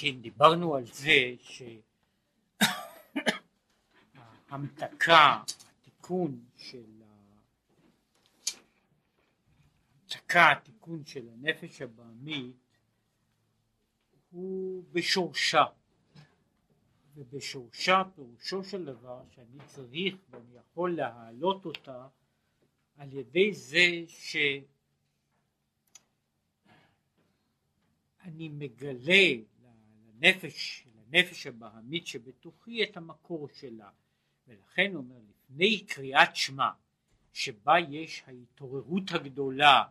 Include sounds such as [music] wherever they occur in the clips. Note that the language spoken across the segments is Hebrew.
כן, דיברנו על זה שההמתקה, התיקון של ההמתקה, התיקון של הנפש הבעמית הוא בשורשה. ובשורשה פירושו של דבר שאני צריך ואני יכול להעלות אותה על ידי זה שאני מגלה לנפש, לנפש הבהמית שבתוכי את המקור שלה. ולכן אומר לפני קריאת שמע שבה יש ההתעוררות הגדולה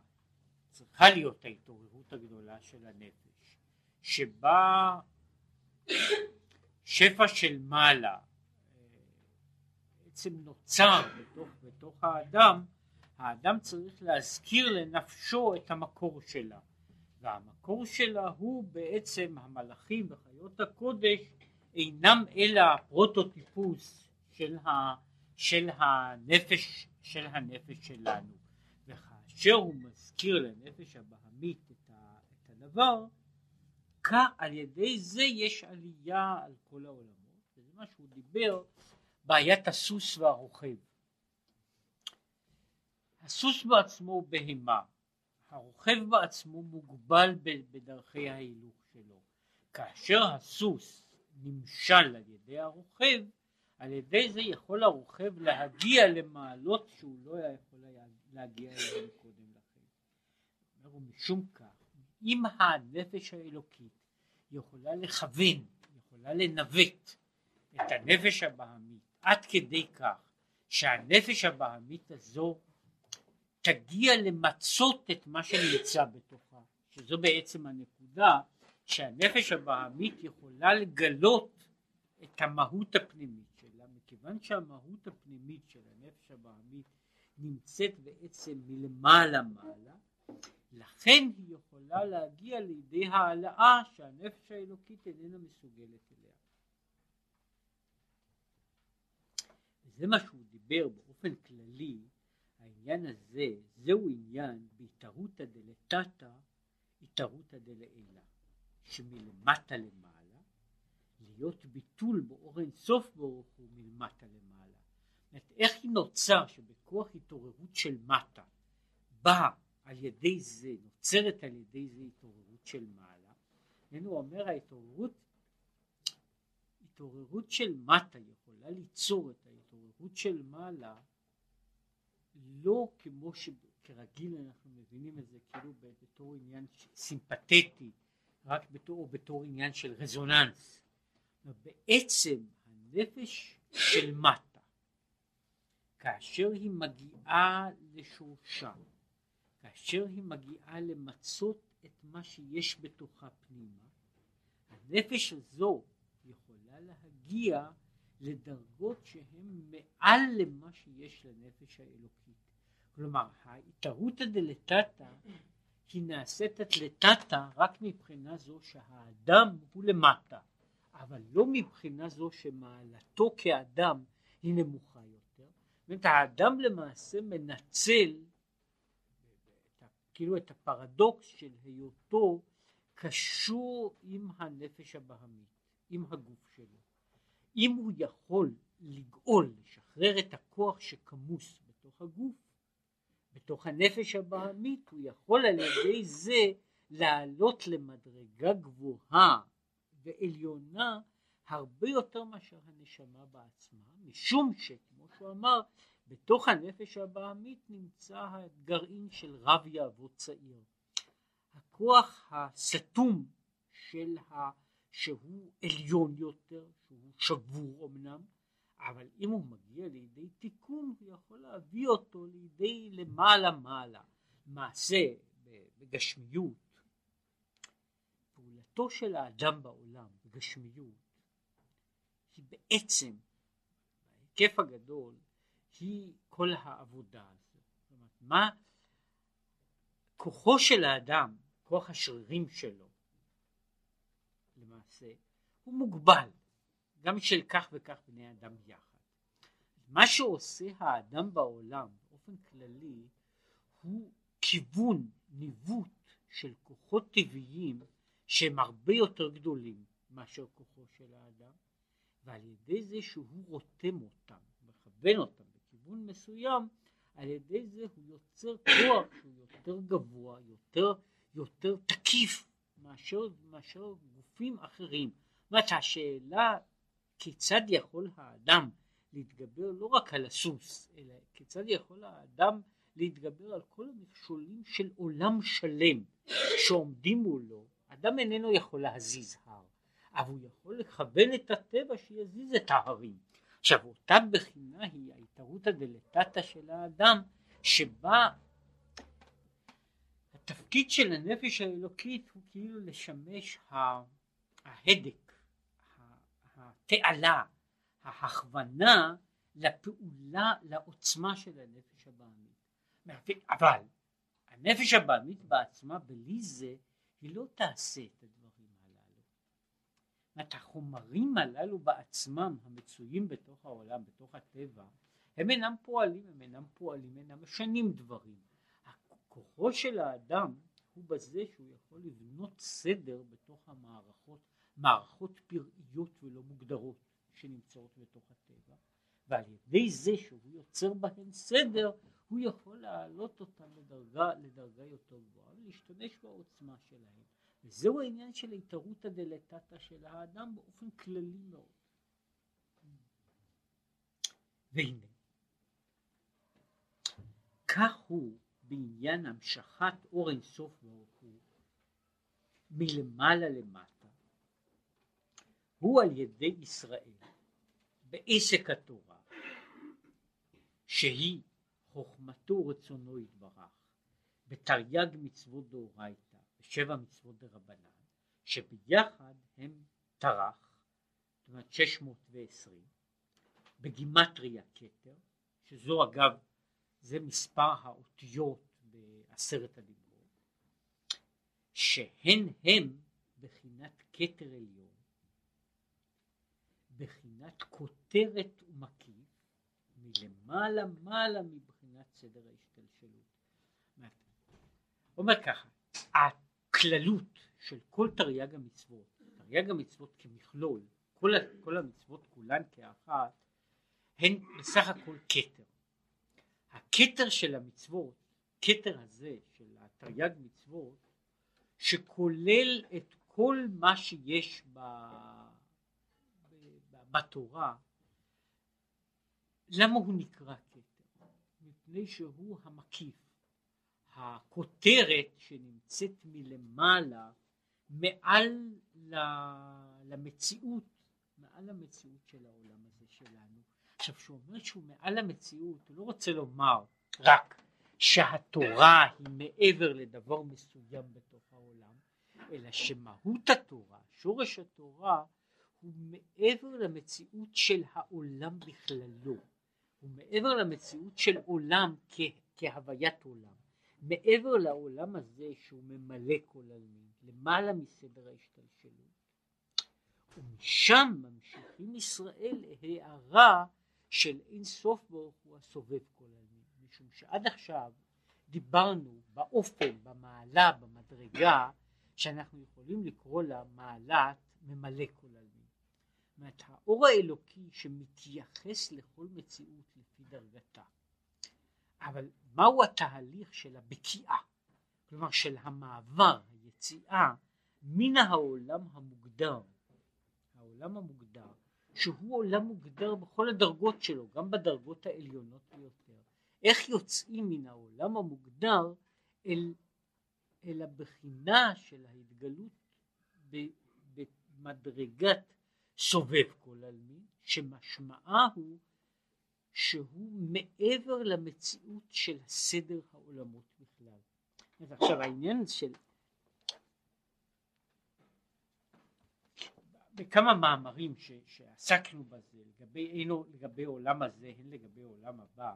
צריכה להיות ההתעוררות הגדולה של הנפש שבה שפע של מעלה בעצם נוצר בתוך, בתוך האדם האדם צריך להזכיר לנפשו את המקור שלה והמקור שלה הוא בעצם המלאכים וחיות הקודש אינם אלא הפרוטוטיפוס של, ה, של הנפש של הנפש שלנו. וכאשר הוא מזכיר לנפש הבהמית את, ה, את הדבר כך על ידי זה יש עלייה על כל העולמות. וזה מה שהוא דיבר בעיית הסוס והרוכב. הסוס בעצמו הוא בהמה הרוכב בעצמו מוגבל בדרכי ההילוך שלו כאשר הסוס נמשל על ידי הרוכב על ידי זה יכול הרוכב להגיע למעלות שהוא לא היה יכול היה להגיע אליהן קודם לכן. ומשום כך אם הנפש האלוקית יכולה לכוון, יכולה לנווט את הנפש הבעמית עד כדי כך שהנפש הבעמית הזו תגיע למצות את מה שנמצא בתוכה, שזו בעצם הנקודה שהנפש הבעמית יכולה לגלות את המהות הפנימית שלה, מכיוון שהמהות הפנימית של הנפש הבעמית נמצאת בעצם מלמעלה מעלה, לכן היא יכולה להגיע לידי העלאה שהנפש האלוקית איננה מסוגלת אליה. וזה מה שהוא דיבר באופן כללי העניין הזה זהו עניין בהתערותא דלתתא התערותא דלעילה שמלמטה למעלה להיות ביטול באור אינסוף ברוך הוא מלמטה למעלה. זאת איך היא נוצר שבכוח התעוררות של מטה באה על ידי זה, נוצרת על ידי זה התעוררות של מעלה, הוא אומר ההתעוררות התעוררות של מטה יכולה ליצור את ההתעוררות של מעלה לא כמו שכרגיל אנחנו מבינים את זה כאילו בתור עניין סימפתטי רק בתור, בתור עניין של רזוננס. בעצם הנפש של מטה כאשר היא מגיעה לשורשה כאשר היא מגיעה למצות את מה שיש בתוכה פנימה הנפש הזו יכולה להגיע לדרגות שהן מעל למה שיש לנפש האלוקית. כלומר ההתערותא דלתתא היא נעשית את לטתא רק מבחינה זו שהאדם הוא למטה, אבל לא מבחינה זו שמעלתו כאדם היא נמוכה יותר. זאת אומרת האדם למעשה מנצל כאילו את הפרדוקס של היותו קשור עם הנפש הבהמית, עם הגוף שלו. אם הוא יכול לגאול, לשחרר את הכוח שכמוס בתוך הגוף, בתוך הנפש הבעמית, הוא יכול על ידי זה לעלות למדרגה גבוהה ועליונה הרבה יותר מאשר הנשמה בעצמה, משום שכמו שהוא אמר, בתוך הנפש הבעמית נמצא הגרעין של רב יעבוד צעיר. הכוח הסתום של ה... שהוא עליון יותר, שהוא שבור אמנם, אבל אם הוא מגיע לידי תיקון הוא יכול להביא אותו לידי למעלה מעלה. מעשה בגשמיות, פעולתו של האדם בעולם בגשמיות היא בעצם, בהיקף הגדול, היא כל העבודה הזו. זאת אומרת, מה כוחו של האדם, כוח השרירים שלו, למעשה, הוא מוגבל, גם של כך וכך בני אדם יחד. מה שעושה האדם בעולם באופן כללי הוא כיוון, ניווט של כוחות טבעיים שהם הרבה יותר גדולים. מאשר כוחו של האדם, ועל ידי זה שהוא רותם אותם, מכוון אותם בכיוון מסוים, על ידי זה הוא יוצר כוח שהוא יותר גבוה, יותר, יותר תקיף מאשר, מאשר גופים אחרים. זאת אומרת השאלה כיצד יכול האדם להתגבר לא רק על הסוס, אלא כיצד יכול האדם להתגבר על כל המכשולים של עולם שלם שעומדים מולו, אדם איננו יכול להזיז הר, אבל הוא יכול לכוון את הטבע שיזיז את ההרים. עכשיו אותה בחינה היא ההתערותא דלתתא של האדם שבה התפקיד של הנפש האלוקית הוא כאילו לשמש ההדק, התעלה, ההכוונה לפעולה, לעוצמה של הנפש הבעמית. אבל הנפש הבעמית בעצמה בלי זה היא לא תעשה את הדברים הללו. זאת החומרים הללו בעצמם המצויים בתוך העולם, בתוך הטבע, הם אינם פועלים, הם אינם פועלים, אינם משנים דברים. כוחו של האדם הוא בזה שהוא יכול לבנות סדר בתוך המערכות, מערכות פראיות ולא מוגדרות שנמצאות בתוך הטבע, ועל ידי זה שהוא יוצר בהן סדר, הוא יכול להעלות אותן לדרגה, לדרגה יותר גבוהה ולהשתמש בעוצמה שלהם. וזהו העניין של התערותא דלתתא של האדם באופן כללי מאוד. והנה, כך הוא בעניין המשכת אור אינסוף ברוך הוא מלמעלה למטה, הוא על ידי ישראל. בעסק התורה, שהיא חוכמתו ורצונו יתברך, בתרי"ג מצוות דאורייתא ושבע מצוות דרבנן, שביחד הם טרח, זאת אומרת 620, בגימטריה כתר, שזו אגב זה מספר האותיות בעשרת הדיברות, שהן הם בחינת כתר עליון, בחינת כותרת ומקיף, מלמעלה מעלה מבחינת סדר ההשתלשלות. אומר ככה, הכללות של כל תרי"ג המצוות, תרי"ג המצוות כמכלול, כל, כל המצוות כולן כאחת, הן בסך הכל כתר. הכתר של המצוות, כתר הזה של התרי"ג מצוות, שכולל את כל מה שיש ב, בתורה, למה הוא נקרא כתר? מפני שהוא המקיף, הכותרת שנמצאת מלמעלה מעל למציאות, מעל המציאות של העולם הזה שלנו, עכשיו כשהוא אומר שהוא מעל המציאות הוא לא רוצה לומר רק שהתורה היא מעבר לדבר מסוים בתוך העולם אלא שמהות התורה, שורש התורה הוא מעבר למציאות של העולם בכללו. הוא מעבר למציאות של עולם כ- כהוויית עולם. מעבר לעולם הזה שהוא ממלא כל עלמין למעלה מסדר ההשתלשלות. ומשם ממשיכים ישראל להערה של אין סוף ברוך הוא הסובב כל העלמין, משום שעד עכשיו דיברנו באופן, במעלה, במדרגה, שאנחנו יכולים לקרוא לה מעלת ממלא כל עלמין. אומרת האור האלוקי שמתייחס לכל מציאות לפי דרגתה. אבל מהו התהליך של הבקיעה, כלומר של המעבר, היציאה מן העולם המוגדר, העולם המוגדר שהוא עולם מוגדר בכל הדרגות שלו, גם בדרגות העליונות ביותר. איך יוצאים מן העולם המוגדר אל, אל הבחינה של ההתגלות במדרגת סובב כל עלמין, שמשמעה הוא שהוא מעבר למציאות של סדר העולמות בכלל. עכשיו העניין של בכמה מאמרים ש, שעסקנו בזה לגבי אינו לגבי עולם הזה הן לגבי עולם הבא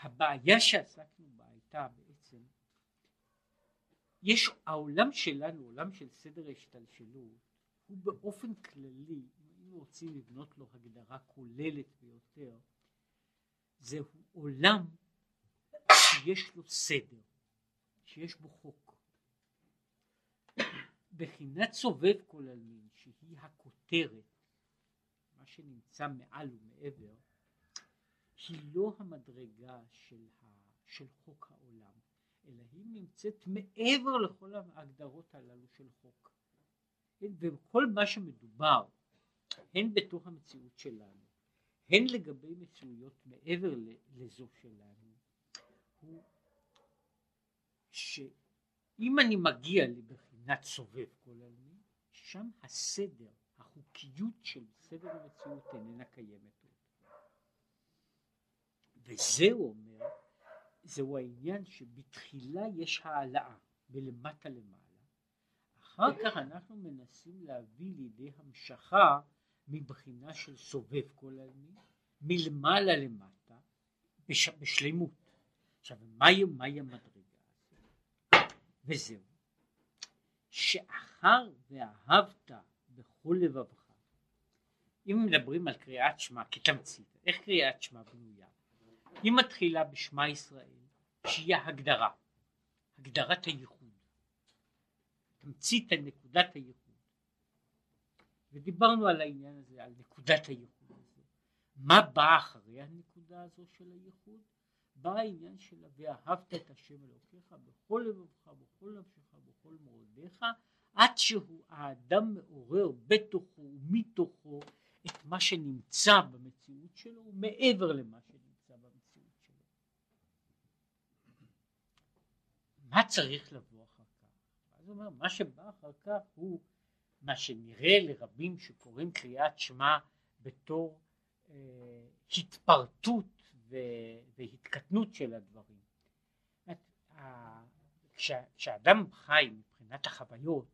הבעיה שעסקנו בה הייתה בעצם יש העולם שלנו עולם של סדר ההשתלשלות הוא באופן כללי אם רוצים לבנות לו הגדרה כוללת ביותר זהו עולם שיש לו סדר שיש בו חוק בחינת סובב כל עלמין שהיא הכותרת, מה שנמצא מעל ומעבר, היא לא המדרגה של, ה, של חוק העולם, אלא היא נמצאת מעבר לכל ההגדרות הללו של חוק. וכל מה שמדובר, הן בתוך המציאות שלנו, הן לגבי מציאויות מעבר לזו שלנו, הוא שאם אני מגיע לבחינת סובב כל עלמין, שם הסדר, החוקיות של סדר המציאות איננה קיימת. וזה הוא אומר, זהו העניין שבתחילה יש העלאה מלמטה למעלה, אחר כך אנחנו מנסים להביא לידי המשכה מבחינה של סובב כל העלמין, מלמעלה למטה, בש, בשלמות. עכשיו, מהי, מהי המדרגה? וזהו, שאחר ואהבת בכל לבבך, אם מדברים על קריאת שמע כתמצית, איך קריאת שמע בנויה? היא מתחילה בשמע ישראל, שהיא ההגדרה, הגדרת הייחוד, תמצית נקודת הייחוד. ודיברנו על העניין הזה, על נקודת הייחוד הזה. מה בא אחרי הנקודה הזו של הייחוד? בא העניין של ואהבת את השם אלוקיך בכל לבבך, בכל נפשך, בכל מאודיך, עד שהוא האדם מעורר בתוכו ומתוכו את מה שנמצא במציאות שלו ומעבר למה שנמצא במציאות שלו. מה צריך לבוא? אומר, מה שבא אחר כך הוא מה שנראה לרבים שקוראים קריאת שמע בתור אה, התפרטות והתקטנות של הדברים. כשאדם חי מבחינת החוויות,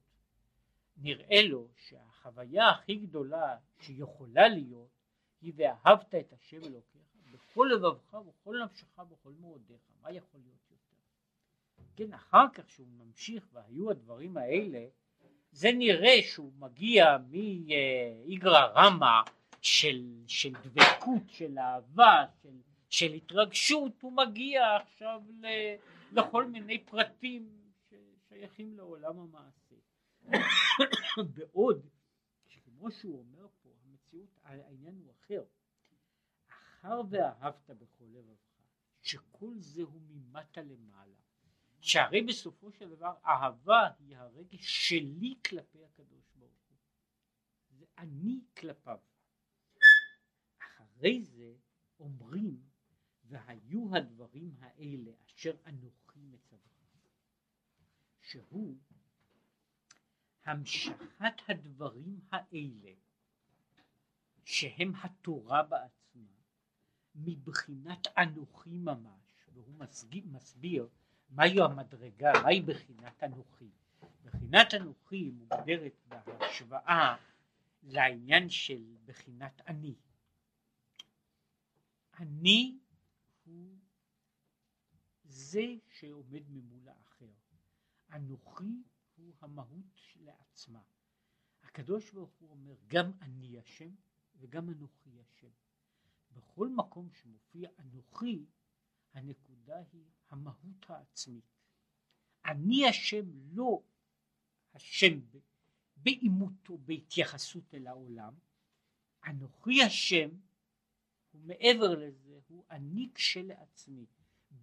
נראה לו שהחוויה הכי גדולה שיכולה להיות היא ואהבת את השם אלוקיך בכל לבבך ובכל נפשך ובכל מאודיך. מה יכול להיות? כן, אחר כך שהוא ממשיך והיו הדברים האלה, זה נראה שהוא מגיע מאיגרא רמא של, של דבקות, של אהבה, של של התרגשות הוא מגיע עכשיו לכל מיני פרטים ששייכים לעולם המעשה. [coughs] בעוד שכמו שהוא אומר פה המציאות העניין הוא אחר אחר ואהבת בכל לבבך שכל זה הוא ממטה למעלה שהרי בסופו של דבר אהבה היא הרגש שלי כלפי הקדוש ברוך הוא. זה אני כלפיו. אחרי זה אומרים והיו הדברים האלה אשר אנוכי מצווך שהוא המשכת הדברים האלה שהם התורה בעצמה מבחינת אנוכי ממש והוא מסביר, מסביר מהי המדרגה, מהי בחינת אנוכי. בחינת אנוכי מוגדרת בהשוואה לעניין של בחינת אני. אני הוא זה שעומד ממול האחר. אנוכי הוא המהות לעצמה. הקדוש ברוך הוא אומר גם אני השם וגם אנוכי השם. בכל מקום שמופיע אנוכי הנקודה היא המהות העצמית. אני השם לא השם בעימות או בהתייחסות אל העולם, אנוכי השם ומעבר לזה הוא אני כשלעצמי.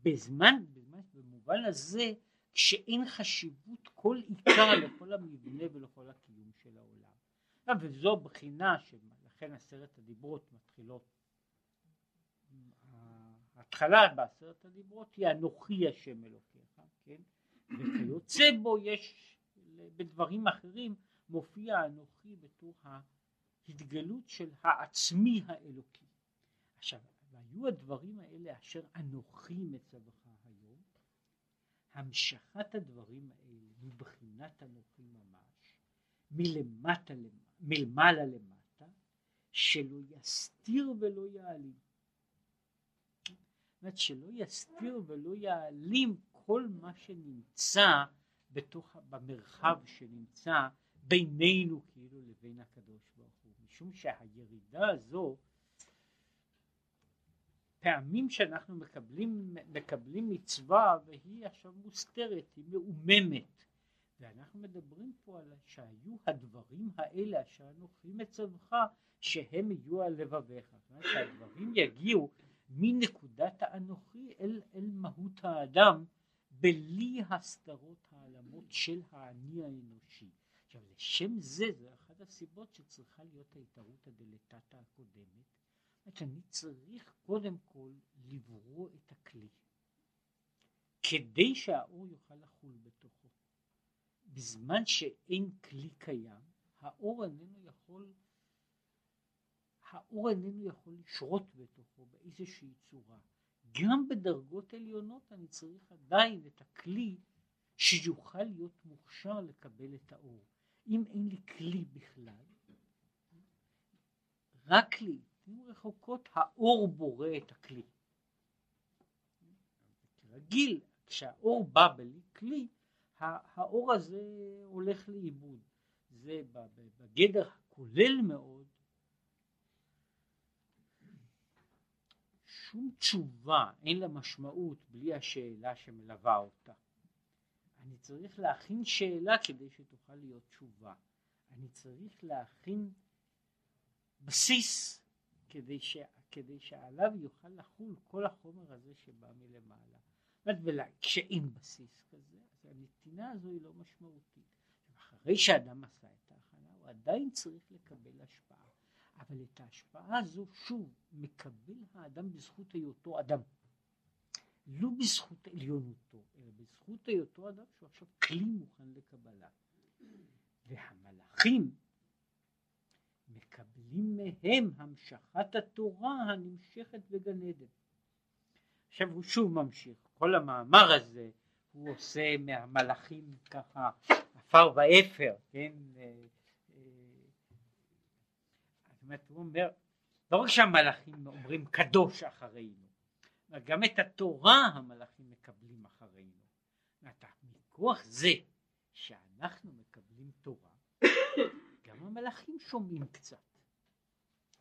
בזמן, בזמן, במובן הזה שאין חשיבות כל עיקר [coughs] לכל המבנה ולכל הקיום של העולם. וזו בחינה שלכן עשרת הדיברות מתחילות ההתחלה בעשרת הדיברות היא אנוכי השם אלוקיך, כן? וכיוצא בו יש בדברים אחרים מופיע אנוכי בתור ההתגלות של העצמי האלוקי. עכשיו, והיו הדברים האלה אשר אנוכי מצווך היום, המשכת הדברים האלה מבחינת אנוכי ממש, מלמטה, מלמעלה למטה, שלא יסתיר ולא יעלים. אומרת שלא יסתיר ולא יעלים כל מה שנמצא בתוך, במרחב שנמצא בינינו כאילו לבין הקדוש ברוך הוא, משום שהירידה הזו פעמים שאנחנו מקבלים, מקבלים מצווה והיא עכשיו מוסתרת, היא מעוממת ואנחנו מדברים פה על שהיו הדברים האלה אשר אנוכי מצווך שהם יהיו על לבביך. זאת אומרת שהדברים יגיעו מנקודת האנוכי אל, אל מהות האדם בלי הסתרות העלמות של האני האנושי. עכשיו לשם זה, זה אחת הסיבות שצריכה להיות ההתערות הדלתתא הקודמת. זאת אני צריך קודם כל לברוא את הכלי. כדי שהאור יוכל לחול בתוכו. בזמן שאין כלי קיים, האור איננו האור איננו יכול לשרות בתוכו באיזושהי צורה. גם בדרגות עליונות אני צריך עדיין את הכלי שיוכל להיות מוכשר לקבל את האור. אם אין לי כלי בכלל, רק לעיתים רחוקות האור בורא את הכלי. כרגיל, כשהאור בא בלי כלי, האור הזה הולך לאיבוד. זה בגדר הכולל מאוד, שום תשובה אין לה משמעות בלי השאלה שמלווה אותה. אני צריך להכין שאלה כדי שתוכל להיות תשובה. אני צריך להכין בסיס כדי, ש, כדי שעליו יוכל לחול כל החומר הזה שבא מלמעלה. כשאין בסיס כזה, אז הנתינה הזו היא לא משמעותית. אחרי שאדם עשה את ההכנה, הוא עדיין צריך לקבל השפעה. אבל את ההשפעה הזו, שוב, מקבל האדם בזכות היותו אדם. לא בזכות עליונותו, אלא בזכות היותו אדם שהוא עכשיו כלי מוכן לקבלה. והמלאכים מקבלים מהם המשכת התורה הנמשכת בגן עדן. עכשיו הוא שוב ממשיך, כל המאמר הזה הוא עושה מהמלאכים ככה עפר ואפר, כן? זאת אומרת, הוא אומר, לא רק שהמלאכים אומרים קדוש אחרינו, גם את התורה המלאכים מקבלים אחרינו. מכוח זה שאנחנו מקבלים תורה, גם המלאכים שומעים קצת.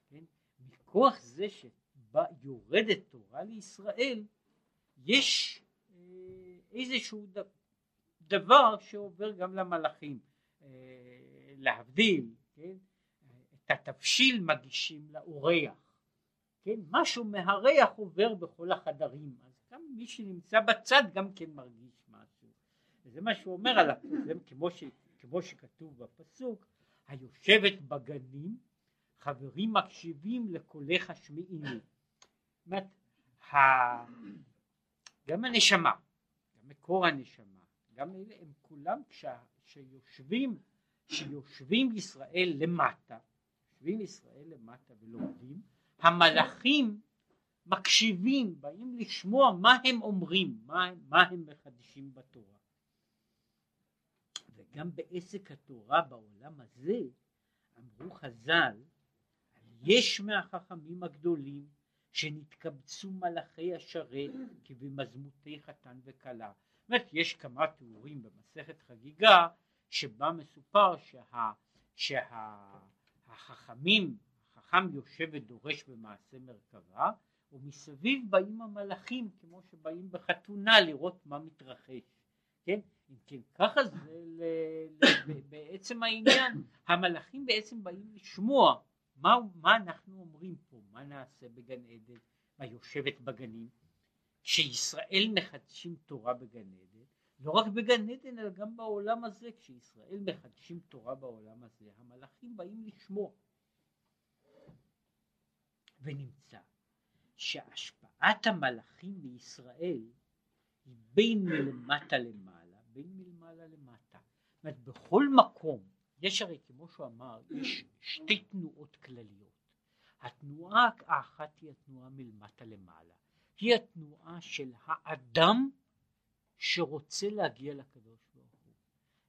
כן? מכוח זה שיורדת תורה לישראל, יש אה, איזשהו דבר שעובר גם למלאכים, אה, להבדיל, כן? התבשיל מגישים לאורח, כן? משהו מהריח עובר בכל החדרים, אז גם מי שנמצא בצד גם כן מרגיש משהו, וזה מה שהוא אומר על זה כמו, ש, כמו שכתוב בפסוק, היושבת בגנים חברים מקשיבים לקולך השמיעיני. זאת אומרת, גם הנשמה, גם מקור הנשמה, גם אלה הם כולם כשיושבים, כשיושבים ישראל למטה, יושבים ישראל למטה ולומדים, המלאכים מקשיבים, באים לשמוע מה הם אומרים, מה, מה הם מחדשים בתורה. וגם בעסק התורה בעולם הזה, אמרו חז"ל, יש מהחכמים הגדולים שנתקבצו מלאכי השרת כבמזמותי חתן וכלה. זאת אומרת יש כמה תיאורים במסכת חגיגה שבה מסופר שה, שהחכמים, החכם יושב ודורש במעשה מרכבה ומסביב באים המלאכים כמו שבאים בחתונה לראות מה מתרחש, כן? אם כן ככה זה ל, ל, בעצם העניין, המלאכים בעצם באים לשמוע מה, מה אנחנו אומרים פה, מה נעשה בגן עדן, מה יושבת בגנים, כשישראל מחדשים תורה בגן עדן, לא רק בגן עדן אלא גם בעולם הזה, כשישראל מחדשים תורה בעולם הזה, המלאכים באים לשמוע. ונמצא שהשפעת המלאכים בישראל היא בין מלמטה למעלה, בין מלמעלה למטה. זאת אומרת, בכל מקום יש הרי כמו שהוא אמר יש שתי תנועות כלליות התנועה האחת היא התנועה מלמטה למעלה היא התנועה של האדם שרוצה להגיע לקדוש ברוך הוא.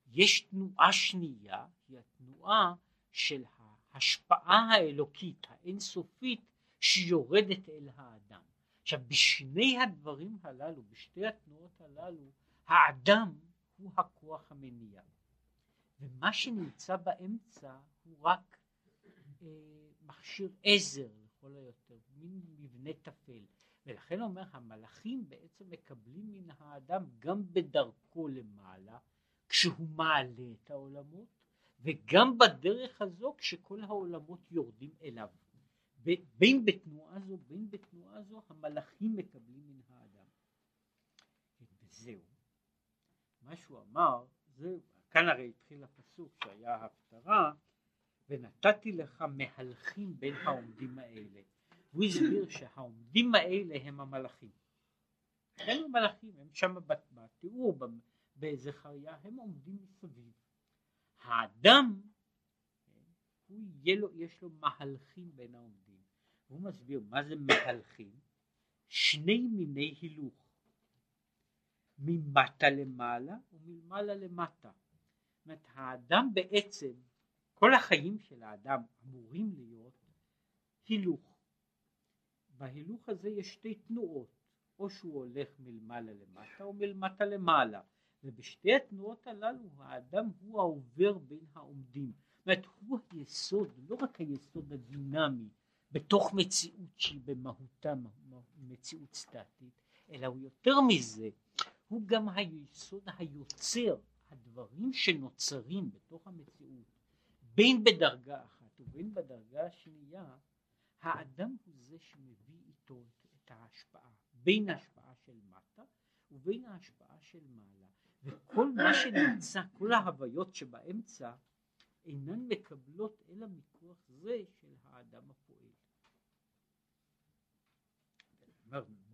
יש תנועה שנייה היא התנועה של ההשפעה האלוקית האינסופית שיורדת אל האדם. עכשיו בשני הדברים הללו בשתי התנועות הללו האדם הוא הכוח המניע. ומה שנמצא באמצע הוא רק אה, מכשיר עזר לכל היותר, מין מבנה טפל. ולכן אומר המלאכים בעצם מקבלים מן האדם גם בדרכו למעלה, כשהוא מעלה את העולמות וגם בדרך הזו כשכל העולמות יורדים אליו. בין בתנועה זו בין בתנועה זו המלאכים מקבלים מן האדם. וזהו. מה שהוא אמר זה כאן הרי התחיל הפסוק שהיה ההפטרה ונתתי לך מהלכים בין העומדים האלה הוא הסביר שהעומדים האלה הם המלאכים. הם המלאכים הם שם בתיאור בזכריה הם עומדים מסביב. האדם הוא לו, יש לו מהלכים בין העומדים. הוא מסביר מה זה מהלכים. שני מיני הילוך. ממטה למעלה ומלמעלה למטה. זאת אומרת האדם בעצם כל החיים של האדם אמורים להיות הילוך בהילוך הזה יש שתי תנועות או שהוא הולך מלמעלה למטה או מלמטה למעלה. ובשתי התנועות הללו האדם הוא העובר בין העומדים. זאת אומרת הוא היסוד לא רק היסוד הדינמי בתוך מציאות שהיא במהותה מציאות סטטית אלא הוא יותר מזה הוא גם היסוד היוצר הדברים שנוצרים בתוך המציאות בין בדרגה אחת ובין בדרגה השנייה האדם הוא זה שמביא איתו את ההשפעה בין ההשפעה של מטה ובין ההשפעה של מעלה וכל מה שנמצא כל ההוויות שבאמצע אינן מקבלות אלא מכוח זה של האדם הפועל.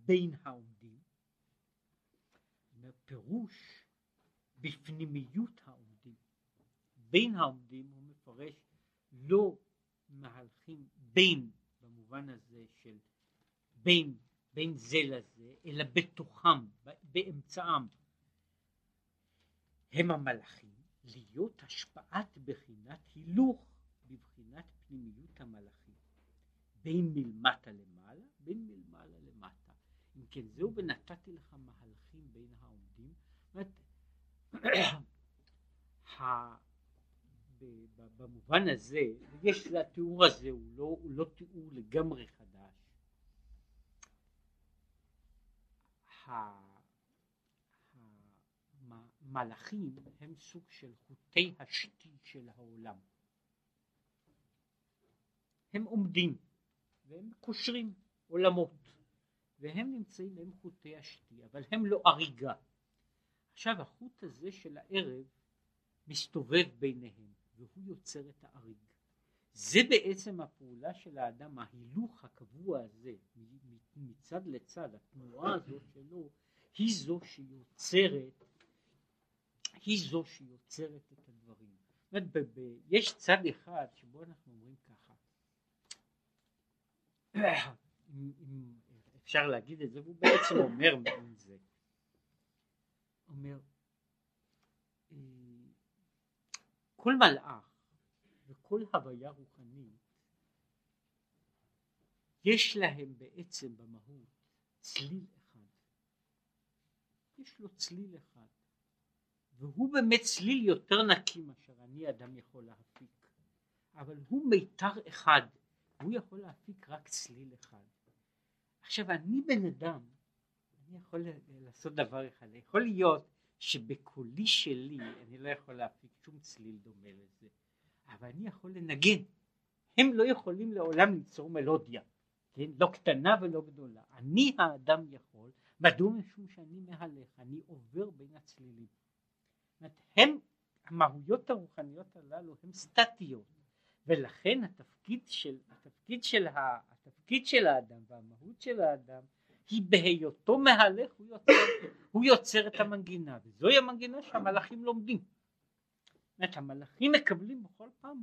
בין העומדים, אומר פירוש בפנימיות העומדים. בין העומדים הוא מפרש לא מהלכים בין במובן הזה של בין, בין זה לזה, אלא בתוכם, באמצעם. הם המלאכים, להיות השפעת בחינת הילוך בבחינת פנימיות המלאכים. בין מלמטה למעלה, בין מלמעלה למטה. אם כן, זהו ונתתי לך מהלכים בין העומדים. [clears throat] במובן הזה, יש לתיאור הזה, הוא לא, הוא לא תיאור לגמרי חדש. המלאכים הם סוג של חוטי השתי של העולם. הם עומדים והם קושרים עולמות והם נמצאים, הם חוטי השתי, אבל הם לא הריגה. עכשיו החוט הזה של הערב מסתובב ביניהם והוא יוצר את האריג. זה בעצם הפעולה של האדם, ההילוך הקבוע הזה מצד לצד, התנועה הזאת שלו, היא זו שיוצרת, היא זו שיוצרת את הדברים. אומרת, יש צד אחד שבו אנחנו אומרים ככה, אפשר להגיד את זה, והוא בעצם אומר מזה, אומר כל מלאך וכל הוויה רוחנית יש להם בעצם במהות צליל אחד. יש לו צליל אחד. והוא באמת צליל יותר נקי מאשר אני אדם יכול להפיק. אבל הוא מיתר אחד, הוא יכול להפיק רק צליל אחד. עכשיו אני בן אדם, אני יכול לעשות דבר אחד, יכול להיות שבקולי שלי אני לא יכול להפיק שום צליל דומה לזה, אבל אני יכול לנגן. הם לא יכולים לעולם ליצור מלודיה, כן? לא קטנה ולא גדולה. אני האדם יכול, מדוע משום שאני מהלך, אני עובר בין הצלילים. הם, המהויות הרוחניות הללו הן סטטיות, ולכן התפקיד של, התפקיד של, התפקיד של האדם והמהות של האדם היא בהיותו מהלך הוא יוצר, הוא יוצר את המנגינה וזוהי המנגינה שהמלאכים לומדים. זאת המלאכים מקבלים בכל פעם,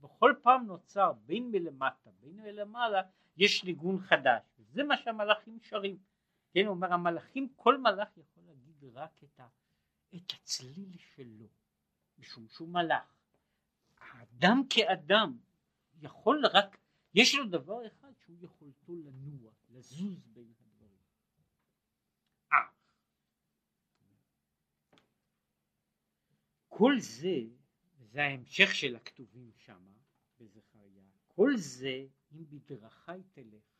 בכל פעם נוצר בין מלמטה בין מלמעלה יש ניגון חדש וזה מה שהמלאכים שרים. כן, הוא אומר המלאכים כל מלאך יכול להגיד רק את, ה, את הצליל שלו משום שהוא מלאך. האדם כאדם יכול רק, יש לו דבר אחד שהוא יכולתו לנוע, לזוז בין כל זה, זה ההמשך של הכתובים שמה בזכריה, כל זה אם בדרכי תלך.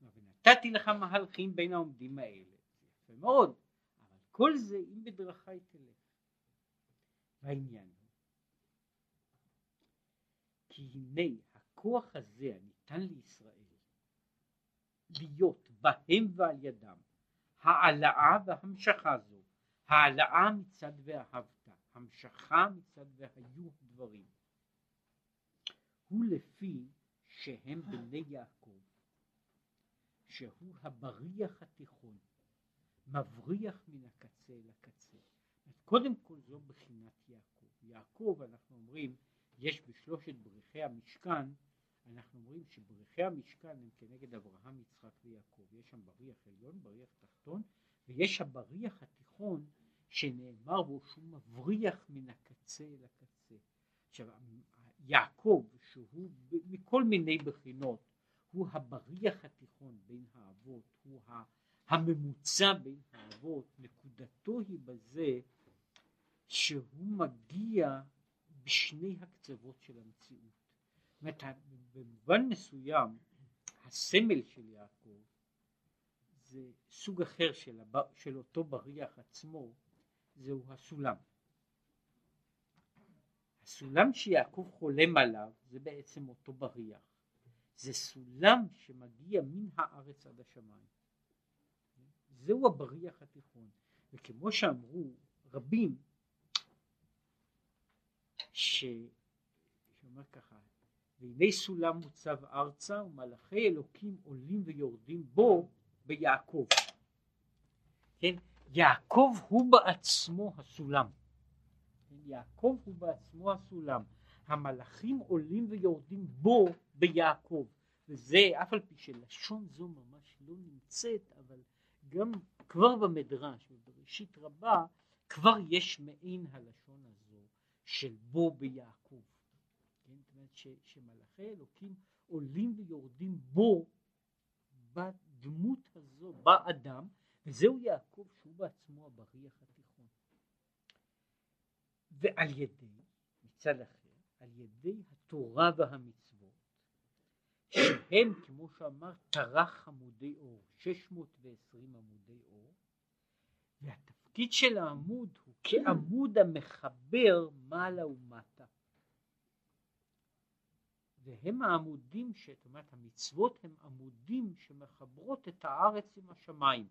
ונתתי לך מהלכים בין העומדים האלה, יפה מאוד, אבל כל זה אם בדרכי תלך. והעניין הוא כי הנה הכוח הזה הניתן לישראל להיות בהם ועל ידם העלאה והמשכה זו העלאה מצד ואהבת המשכה מצד והיו דברים. הוא לפי שהם בני יעקב שהוא הבריח התיכון מבריח מן הקצה אל הקצה. קודם כל זו בחינת יעקב. יעקב אנחנו אומרים יש בשלושת בריחי המשכן אנחנו אומרים שבריחי המשכן הם כנגד אברהם יצחק ויעקב. יש שם בריח עליון בריח תחתון ויש הבריח התיכון שנאמר בו שהוא מבריח מן הקצה אל הקצה עכשיו יעקב שהוא מכל מיני בחינות הוא הבריח התיכון בין האבות הוא הממוצע בין האבות נקודתו היא בזה שהוא מגיע בשני הקצוות של המציאות. זאת אומרת, במובן מסוים הסמל של יעקב זה סוג אחר של, הב... של אותו בריח עצמו, זהו הסולם. הסולם שיעקב חולם עליו זה בעצם אותו בריח. זה סולם שמגיע מן הארץ עד השמיים. זהו הבריח התיכון. וכמו שאמרו רבים, ש... שאומר ככה, והנה סולם מוצב ארצה ומלאכי אלוקים עולים ויורדים בו ביעקב. כן, יעקב הוא בעצמו הסולם. כן, יעקב הוא בעצמו הסולם. המלאכים עולים ויורדים בו ביעקב. וזה אף על פי שלשון זו ממש לא נמצאת, אבל גם כבר במדרש ובראשית רבה כבר יש מעין הלשון הזו של בו ביעקב. כן? זאת אומרת שמלאכי אלוקים עולים ויורדים בו בדמות הזו, באדם, וזהו יעקב שהוא בעצמו הבריח התיכון. ועל ידי, מצד אחר, על ידי התורה והמצוות, שהם כמו שאמר טרח עמודי אור, 620 עמודי אור, והתפקיד של העמוד הוא כעמוד המחבר מעלה ומטה. והם העמודים, זאת אומרת המצוות הם עמודים שמחברות את הארץ עם השמיים.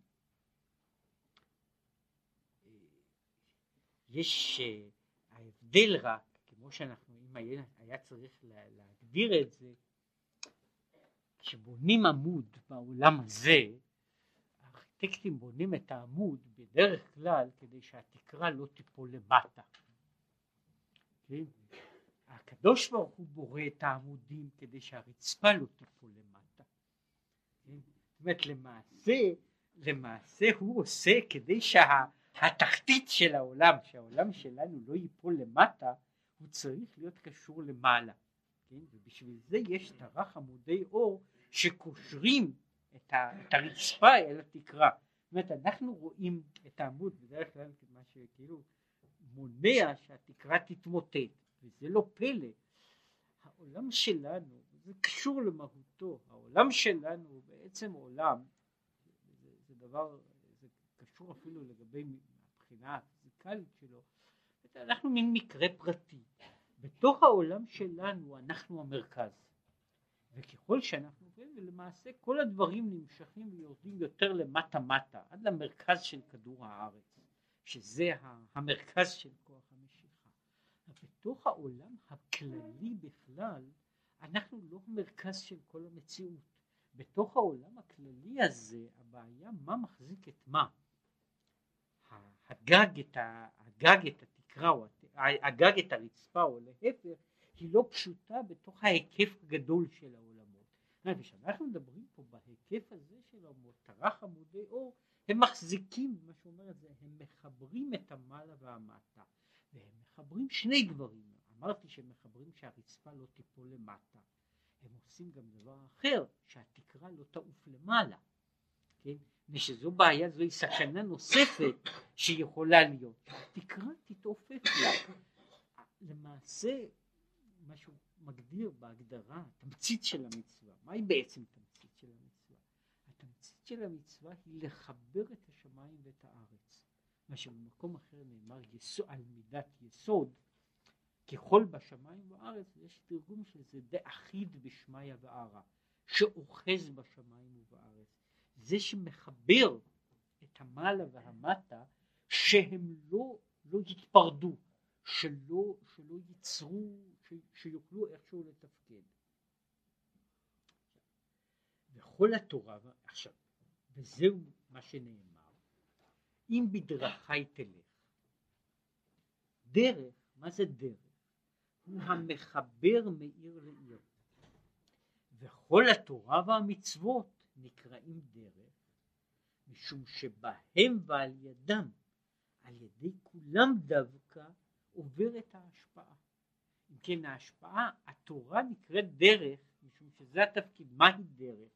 יש אה, ההבדל רק, כמו שאנחנו, אם היה, היה צריך להגדיר את זה, כשבונים עמוד בעולם הזה, הארכיטקטים בונים את העמוד בדרך כלל כדי שהתקרה לא תיפול למטה. כן? הקדוש ברוך הוא בורא את העמודים כדי שהרצפה לא תיפול למטה. כן? זאת אומרת למעשה, למעשה הוא עושה כדי שהתחתית שה, של העולם, שהעולם שלנו לא ייפול למטה, הוא צריך להיות קשור למעלה. כן? ובשביל זה יש טרח עמודי אור שקושרים את, ה, את הרצפה אל התקרה. זאת אומרת אנחנו רואים את העמוד בדרך כלל כמה שכאילו מונע שהתקרה תתמוטט וזה לא פלא. העולם שלנו זה קשור למהותו העולם שלנו הוא בעצם עולם זה, זה דבר זה קשור אפילו לגבי הבחינה הפיזיקלית שלו אנחנו מין מקרה פרטי. בתוך העולם שלנו אנחנו המרכז. וככל שאנחנו רואים ולמעשה כל הדברים נמשכים ויורדים יותר למטה מטה עד למרכז של כדור הארץ שזה המרכז של כוח המשיכה. בתוך העולם הכללי בכלל אנחנו לא המרכז של כל המציאות. בתוך העולם הכללי הזה הבעיה מה מחזיק את מה הגג את, הגג את התקרה או הגג את הרצפה או להפך היא לא פשוטה בתוך ההיקף הגדול של העולמות. וכשאנחנו מדברים פה בהיקף הזה של העולמות, טרח עמודי אור, הם מחזיקים, מה שאומר את זה, הם מחברים את המעלה והמטה, והם מחברים שני דברים. אמרתי שהם מחברים שהרצפה לא תיפול למטה. הם עושים גם דבר אחר, שהתקרה לא תעוף למעלה. כן? ושזו בעיה, זוהי סכנה נוספת שיכולה להיות. התקרה תתעופף לה. למעשה מה שהוא מגדיר בהגדרה, התמצית של המצווה, מהי בעצם תמצית של המצווה? התמצית של המצווה היא לחבר את השמיים ואת הארץ. מה שבמקום אחר נאמר יסוד, על מידת יסוד, ככל בשמיים ובארץ, יש תרגום של זה די אחיד בשמיא וערה, שאוחז בשמיים ובארץ. זה שמחבר את המעלה והמטה, שהם לא, לא יתפרדו, שלא, שלא ייצרו, ש, שיוכלו איכשהו לתפקד. וכל התורה, עכשיו, וזהו מה שנאמר, אם בדרכי תלך. דרך, מה זה דרך? הוא המחבר מעיר לעיר. וכל התורה והמצוות נקראים דרך, משום שבהם ועל ידם, על ידי כולם דווקא, עוברת ההשפעה. אם כן ההשפעה, התורה נקראת דרך, משום שזה התפקיד. מהי דרך?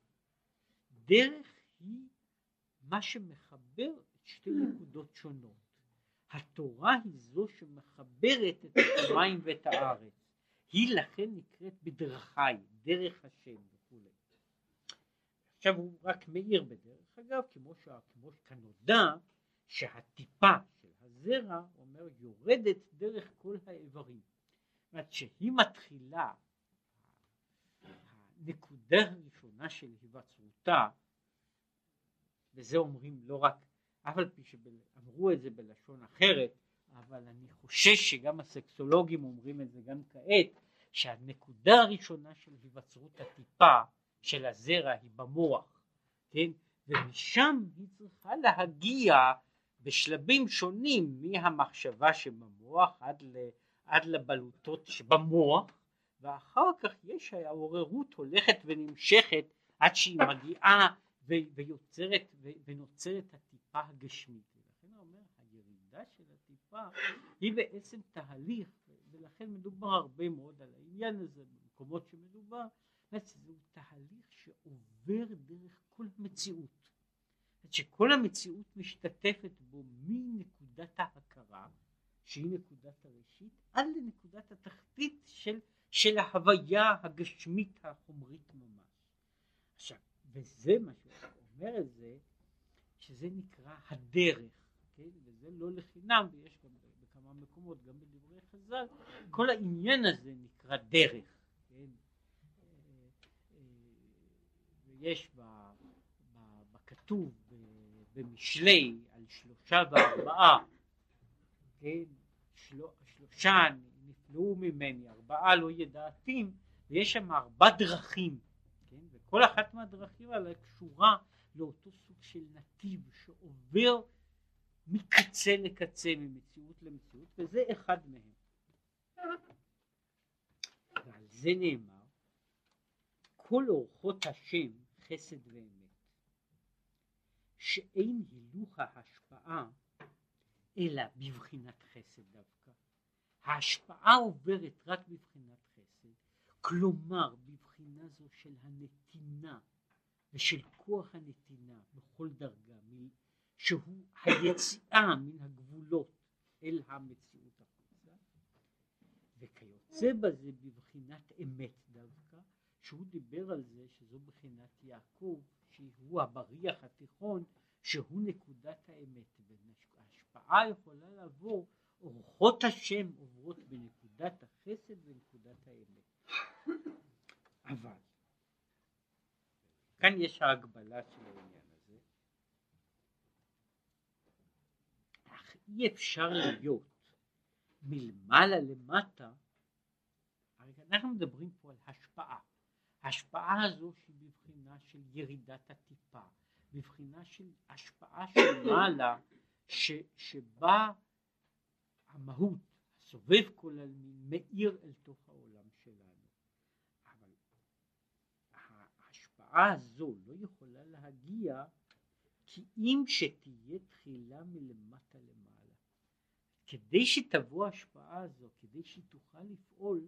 דרך היא מה שמחבר את שתי נקודות שונות. התורה היא זו שמחברת את השמיים ואת הארץ. היא לכן נקראת בדרכי, דרך השם וכולי. עכשיו הוא רק מאיר בדרך אגב, כמו, ש... כמו שכנודע שהטיפה של הזרע אומר יורדת דרך כל האיברים. זאת אומרת שהיא מתחילה, הנקודה הראשונה של היווצרותה, וזה אומרים לא רק אף על פי שאמרו את זה בלשון אחרת, אבל אני חושש שגם הסקסולוגים אומרים את זה גם כעת, שהנקודה הראשונה של היווצרות הטיפה של הזרע היא במוח, כן? ומשם היא צריכה להגיע בשלבים שונים מהמחשבה שבמוח עד, ל, עד לבלוטות שבמוח, ואחר כך יש העוררות הולכת ונמשכת עד שהיא מגיעה ויוצרת ונוצרת הטיפה הגשמית. ולכן הוא אומר, הירידה של הטיפה היא בעצם תהליך, ולכן מדובר הרבה מאוד על העניין הזה במקומות שמדובר, זהו תהליך שעובר דרך כל המציאות. שכל המציאות משתתפת בו מנקודת ההכרה, שהיא נקודת הראשית, עד לנקודת התחתית של, של ההוויה הגשמית החומרית ממש. עכשיו, וזה מה שהוא אומר את זה, שזה נקרא הדרך, כן? וזה לא לחינם, ויש גם בכמה מקומות, גם בדברי חז"ל, כל העניין הזה נקרא דרך, כן? ויש בכתוב במשלי על שלושה וארבעה, כן? שלושה נפלאו ממני, ארבעה לא ידעתים, ויש שם ארבע דרכים כל אחת מהדרכים האלה קשורה לאותו סוג של נתיב שעובר מקצה לקצה, ממציאות למציאות, וזה אחד מהם. ועל זה נאמר, כל אורחות השם חסד ואמת, שאין הילוך ההשפעה אלא בבחינת חסד דווקא. ההשפעה עוברת רק בבחינת חסד, כלומר בבחינה זו של הנתינה ושל כוח הנתינה בכל דרגה, שהוא היציאה מן הגבולות אל המציאות החוצה, וכיוצא בזה בבחינת אמת דווקא, שהוא דיבר על זה שזו בחינת יעקב, שהוא הבריח התיכון, שהוא נקודת האמת, וההשפעה יכולה לעבור, אורחות השם עוברות בנקודת החסד ונקודת האמת. אבל כאן יש ההגבלה של העניין הזה. אך אי אפשר להיות מלמעלה למטה. אנחנו מדברים פה על השפעה ההשפעה הזו שהיא בבחינה של ירידת הטיפה בבחינה של השפעה של [coughs] מעלה ש, שבה המהות הסובב כל עלמין מאיר אל תוך העולם שלנו ההשפעה הזו לא יכולה להגיע כי אם שתהיה תחילה מלמטה למעלה. כדי שתבוא ההשפעה הזו, כדי שהיא תוכל לפעול,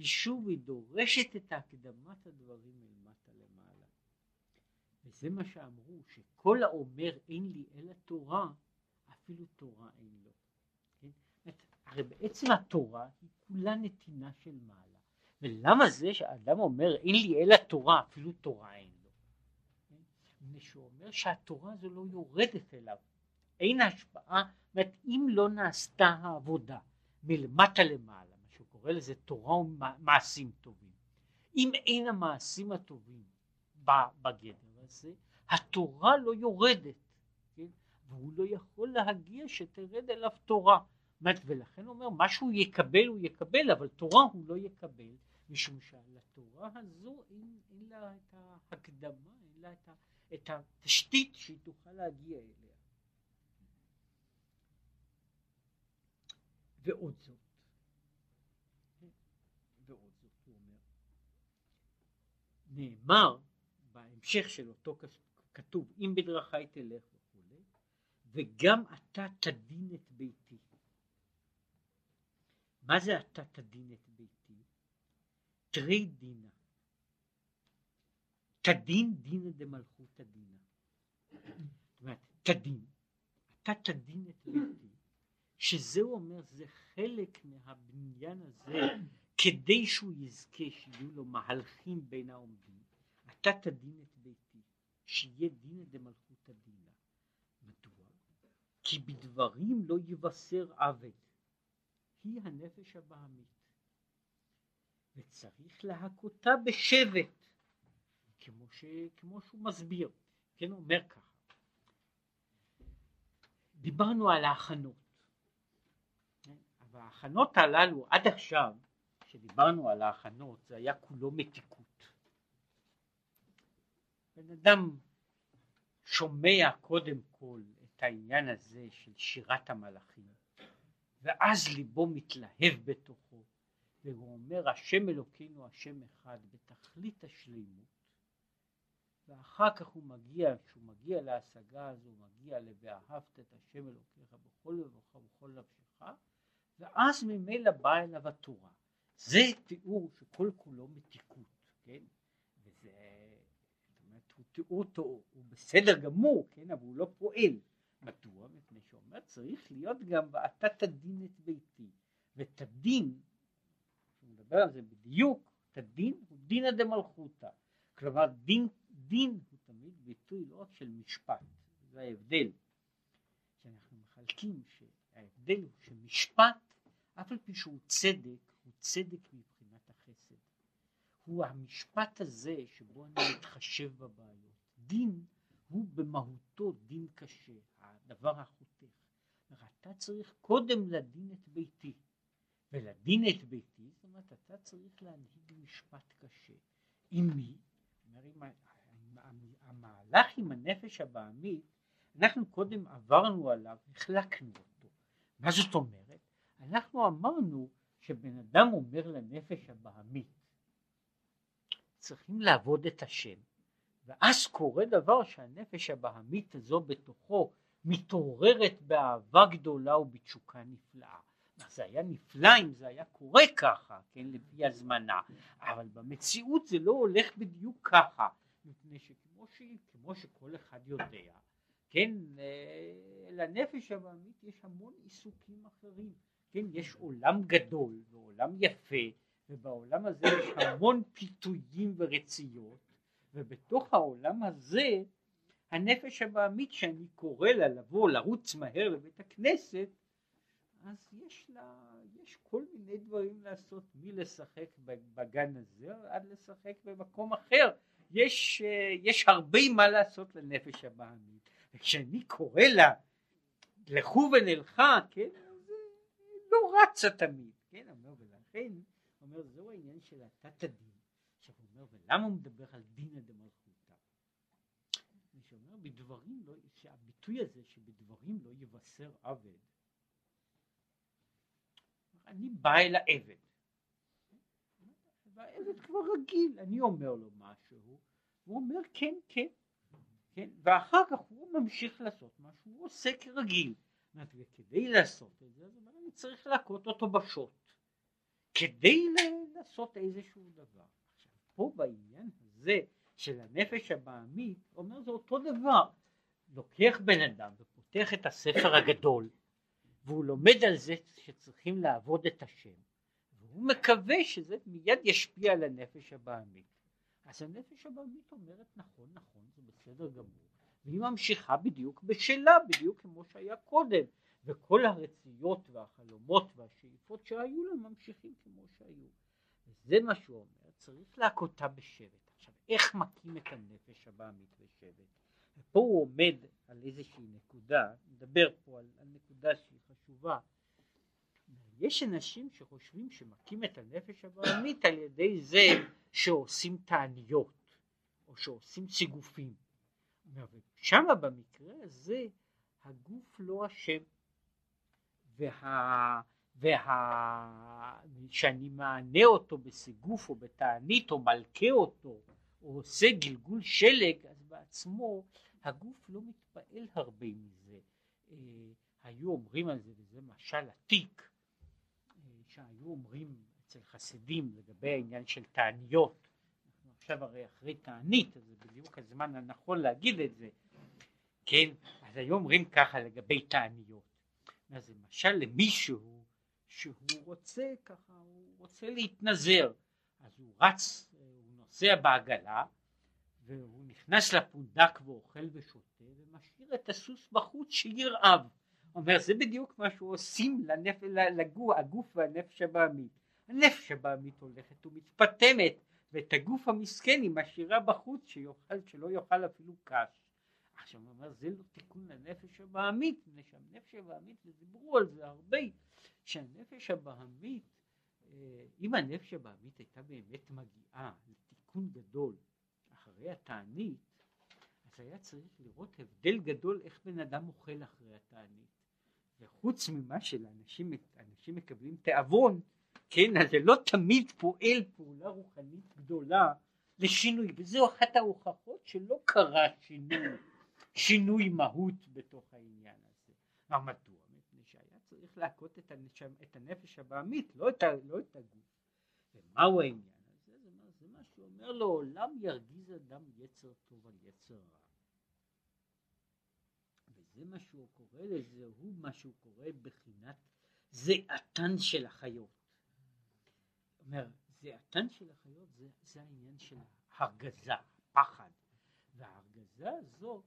היא שוב היא דורשת את הקדמת הדברים מלמטה למעלה. וזה מה שאמרו, שכל האומר אין לי אלא תורה, אפילו תורה אין לו. כן? הרי בעצם התורה היא כולה נתינה של מעלה. ולמה זה שאדם אומר אין לי אלא תורה, אפילו תורה אין לו? מפני שהוא אומר שהתורה הזו לא יורדת אליו, אין השפעה, זאת אומרת אם לא נעשתה העבודה מלמטה למעלה, קורא לזה תורה ומעשים טובים, אם אין המעשים הטובים בגדר הזה, התורה לא יורדת, כן? והוא לא יכול להגיע שתרד אליו תורה. ולכן הוא אומר, מה שהוא יקבל הוא יקבל, אבל תורה הוא לא יקבל, משום שעל התורה הזו אין, אין לה את ההקדמה, אין לה את, ה, את התשתית שהיא תוכל להגיע אליה. ועוד זאת, ועוד זאת הוא אומר, נאמר בהמשך של אותו כתוב אם בדרכי תלך וכולי וגם אתה תדין את ביתי. מה זה אתה תדין את ביתי? תרי דינה. תדין דינא דמלכותא דינא זאת אומרת תדין אתה תדין את ביתי שזה אומר זה חלק מהבניין הזה כדי שהוא יזכה שיהיו לו מהלכים בין העומדים אתה תדין את ביתי שיהיה דינא דמלכותא דינא מדוע? כי בדברים לא יבשר עוול. היא הנפש הבעמית. וצריך להכותה בשבט כמו, ש, כמו שהוא מסביר. כן אומר ככה. דיברנו על ההכנות. וההכנות הללו עד עכשיו כשדיברנו על ההכנות זה היה כולו מתיקות בן אדם שומע קודם כל את העניין הזה של שירת המלאכים ואז ליבו מתלהב בתוכו והוא אומר השם אלוקינו השם אחד בתכלית השלימות ואחר כך הוא מגיע, כשהוא מגיע להשגה הזו הוא מגיע ל"ואהבת את השם אלוקיך בכל לבבך ובכל נפשך" ואז ממילא באה אליו התורה. זה תיאור שכל כולו מתיקות, כן? וזה, זאת אומרת, הוא תיאור טוב, הוא בסדר גמור, כן? אבל הוא לא פועל. מדוע? מפני שאומר צריך להיות גם ואתה תדין את ביתי ותדין, הוא מדבר על זה בדיוק, תדין הוא דינא דמלכותא כלומר דין, דין הוא תמיד ביטוי לא רק של משפט זה ההבדל שאנחנו מחלקים שההבדל הוא שמשפט אף על פי שהוא צדק הוא צדק מבחינת החסד הוא המשפט הזה שבו אני מתחשב בבעיות דין הוא במהותו דין קשה הדבר החותך. אתה צריך קודם לדין את ביתי, ולדין את ביתי, זאת אומרת אתה צריך להנהיג משפט קשה. עם מי? עם המהלך עם הנפש הבעמית, אנחנו קודם עברנו עליו, החלקנו אותו. מה זאת אומרת? אנחנו אמרנו שבן אדם אומר לנפש הבעמית, צריכים לעבוד את השם, ואז קורה דבר שהנפש הבעמית הזו בתוכו מתעוררת באהבה גדולה ובתשוקה נפלאה. זה היה נפלא אם זה היה קורה ככה, כן, לפי הזמנה, אבל במציאות זה לא הולך בדיוק ככה, מפני שכמו ש... שכל אחד יודע, כן, אה, לנפש הבעמית יש המון עיסוקים אחרים, כן, יש עולם גדול ועולם יפה, ובעולם הזה יש המון פיתויים ורציות, ובתוך העולם הזה הנפש הבעמית שאני קורא לה לבוא לרוץ מהר לבית הכנסת אז יש לה, יש כל מיני דברים לעשות מלשחק בגן הזה עד לשחק במקום אחר. יש, יש הרבה מה לעשות לנפש הבעמית. וכשאני קורא לה לכו ונלכה כן רצה תמיד כן אומר ולכן אומר זהו העניין של התת הדין עכשיו הוא אומר ולמה הוא מדבר על דינא דמלכות שאומר בדברים לא, שהביטוי הזה שבדברים לא יבשר עבד אני בא אל העבד. והעבד כבר רגיל אני אומר לו משהו הוא אומר כן כן כן ואחר כך הוא ממשיך לעשות מה שהוא עושה כרגיל וכדי לעשות את זה אז אני צריך להכות אותו בשוט כדי לעשות איזשהו דבר. עכשיו פה בעניין הזה של הנפש הבעמית אומר זה אותו דבר. לוקח בן אדם ופותח את הספר הגדול והוא לומד על זה שצריכים לעבוד את השם. והוא מקווה שזה מיד ישפיע על הנפש הבעמית. אז הנפש הבעמית אומרת נכון נכון זה בסדר גמור והיא ממשיכה בדיוק בשלה, בדיוק כמו שהיה קודם, וכל הרציות והחלומות והשאיפות שהיו לה ממשיכים כמו שהיו. וזה מה שהוא אומר, צריך להכותה בשבט. עכשיו, איך מכים את הנפש הבעמית בשבט? ופה הוא עומד על איזושהי נקודה, נדבר פה על, על נקודה שהיא חשובה. יש אנשים שחושבים שמכים את הנפש הבעמית על ידי זה שעושים תעניות או שעושים סיגופים. שם במקרה הזה הגוף לא אשם וה... וה... שאני מענה אותו בסיגוף או בתענית או מלכה אותו או עושה גלגול שלג אז בעצמו הגוף לא מתפעל הרבה מזה. אה, היו אומרים על זה וזה משל עתיק אה, שהיו אומרים אצל חסידים לגבי העניין של תעניות עכשיו הרי אחרי תענית זה בדיוק הזמן הנכון להגיד את זה כן אז היו אומרים ככה לגבי תעניות אז למשל למישהו שהוא רוצה ככה הוא רוצה להתנזר אז הוא רץ הוא נוסע בעגלה והוא נכנס לפונדק ואוכל ושותה ומשאיר את הסוס בחוץ שירעב. אומר זה בדיוק מה שהוא עושים לנפ... לגוף, הגוף והנפש הבעמית. הנפש הבעמית הולכת ומתפטמת ואת הגוף המסכן היא משאירה בחוץ שיוכל, שלא יאכל אפילו קש. עכשיו הוא אומר זה לא תיקון לנפש הבעמית, מפני שהנפש הבעמית ודיברו על זה הרבה, שהנפש הבעמית, אה, אם הנפש הבעמית הייתה באמת מגיעה לתיקון גדול אחרי התענית, אז היה צריך לראות הבדל גדול איך בן אדם אוכל אחרי התענית. וחוץ ממה שלאנשים אנשים מקבלים תיאבון, כן, אז זה לא תמיד פועל פעולה רוחנית גדולה לשינוי, וזו אחת ההוכחות שלא קרה שינוי, שינוי מהות בתוך העניין הזה. מדוע? מפני שהיה צריך להכות את, את הנפש הבעמית, לא את, לא את הגוף. ומהו העניין? שאומר לעולם ירגיז אדם יצר טוב על יצר רע. וזה מה שהוא קורא לזה, הוא מה שהוא קורא בחינת זיעתן של החיות. אומר, זיעתן של החיות זה, זה העניין של הרגזה, פחד. וההרגזה הזו,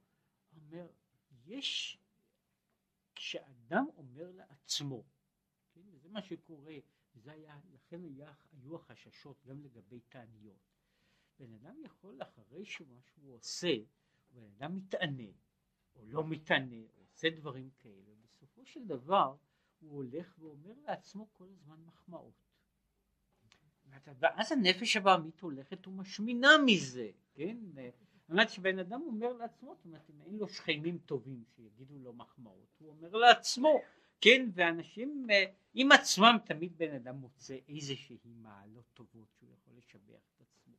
אומר, יש, כשאדם אומר לעצמו, כן, וזה מה שקורה, זה היה, לכן היה, היו החששות גם לגבי תעניות. בן אדם יכול אחרי שמה שהוא עושה, בן אדם מתענה או לא מתענה, או עושה דברים כאלה, בסופו של דבר הוא הולך ואומר לעצמו כל הזמן מחמאות. ואז הנפש הבעמית הולכת ומשמינה מזה, כן? זאת אומרת שבן אדם אומר לעצמו, זאת אומרת אם אין לו שכנים טובים שיגידו לו מחמאות, הוא אומר לעצמו, כן? ואנשים אה, עם עצמם תמיד בן אדם מוצא איזושהי מעלות טובות שהוא יכול לשבח את עצמו.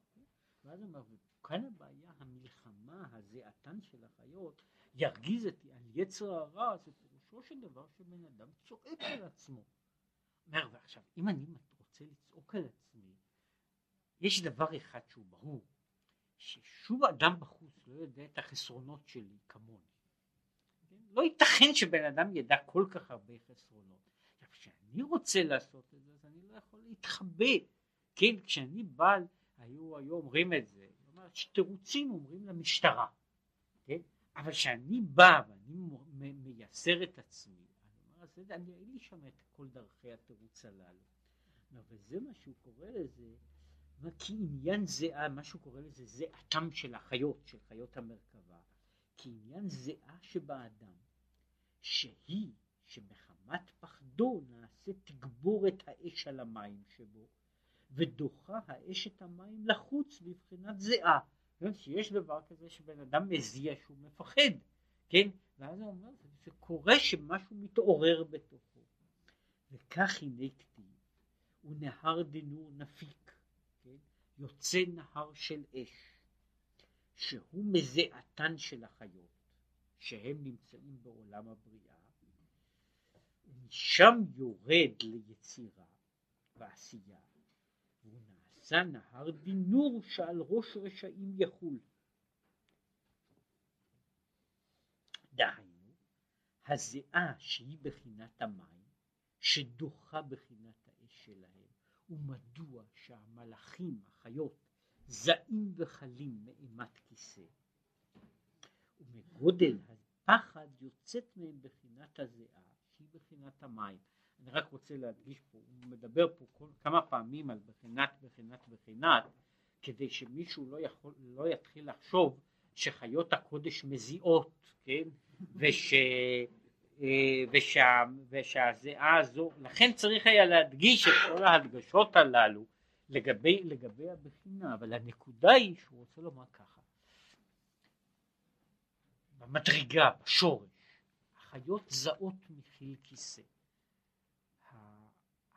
ואז הוא אומר, וכאן הבעיה, המלחמה, הזיעתן של החיות, ירגיז את יצר הרע, זה פירושו של דבר שבן אדם צועק על עצמו. אומר, ועכשיו, אם אני רוצה לצעוק על עצמי, יש דבר אחד שהוא ברור, ששום אדם בחוץ לא יודע את החסרונות שלי כמוני. לא ייתכן שבן אדם ידע כל כך הרבה חסרונות. כשאני רוצה לעשות את זה, אז אני לא יכול להתחבא. כן, כשאני בא היו, היו אומרים את זה, אומרת שתירוצים אומרים למשטרה, כן? אבל כשאני בא ואני מייסר את עצמי, אני אומר, אז אני אין לי שם את כל דרכי התירוץ הללו. וזה מה שהוא קורא לזה, כי עניין זיעה, מה שהוא קורא לזה זיעתם של החיות, של חיות המרכבה, כי עניין זיעה שבאדם, שהיא שמחמת פחדו נעשה תגבורת האש על המים שבו, ודוחה האש את המים לחוץ בבחינת זיעה. כן? שיש דבר כזה שבן אדם מזיע שהוא מפחד, כן? ואז הוא אומר, זה קורה שמשהו מתעורר בתוכו. וכך הנה כתיב, ונהר דינור נפיק, כן? יוצא נהר של אש, שהוא מזיעתן של החיות, שהם נמצאים בעולם הבריאה, ומשם יורד ליצירה ועשייה נעשה נהר דינור שעל ראש רשעים יחול. דהיינו, הזיעה שהיא בחינת המים, שדוחה בחינת האש שלהם, ומדוע שהמלאכים, החיות, זעים וחלים מאימת כיסא, ומגודל הפחד יוצאת מהם בחינת הזיעה שהיא בחינת המים. אני רק רוצה להדגיש פה, הוא מדבר פה כל, כמה פעמים על בחינת בחינת בחינת כדי שמישהו לא, יכול, לא יתחיל לחשוב שחיות הקודש מזיעות, כן? [laughs] וש... אה, ושה, ושהזיעה הזו, לכן צריך היה להדגיש את כל ההדגשות הללו לגבי, לגבי הבחינה, אבל הנקודה היא שהוא רוצה לומר ככה, במדרגה, בשורש, החיות זעות מחיל כיסא,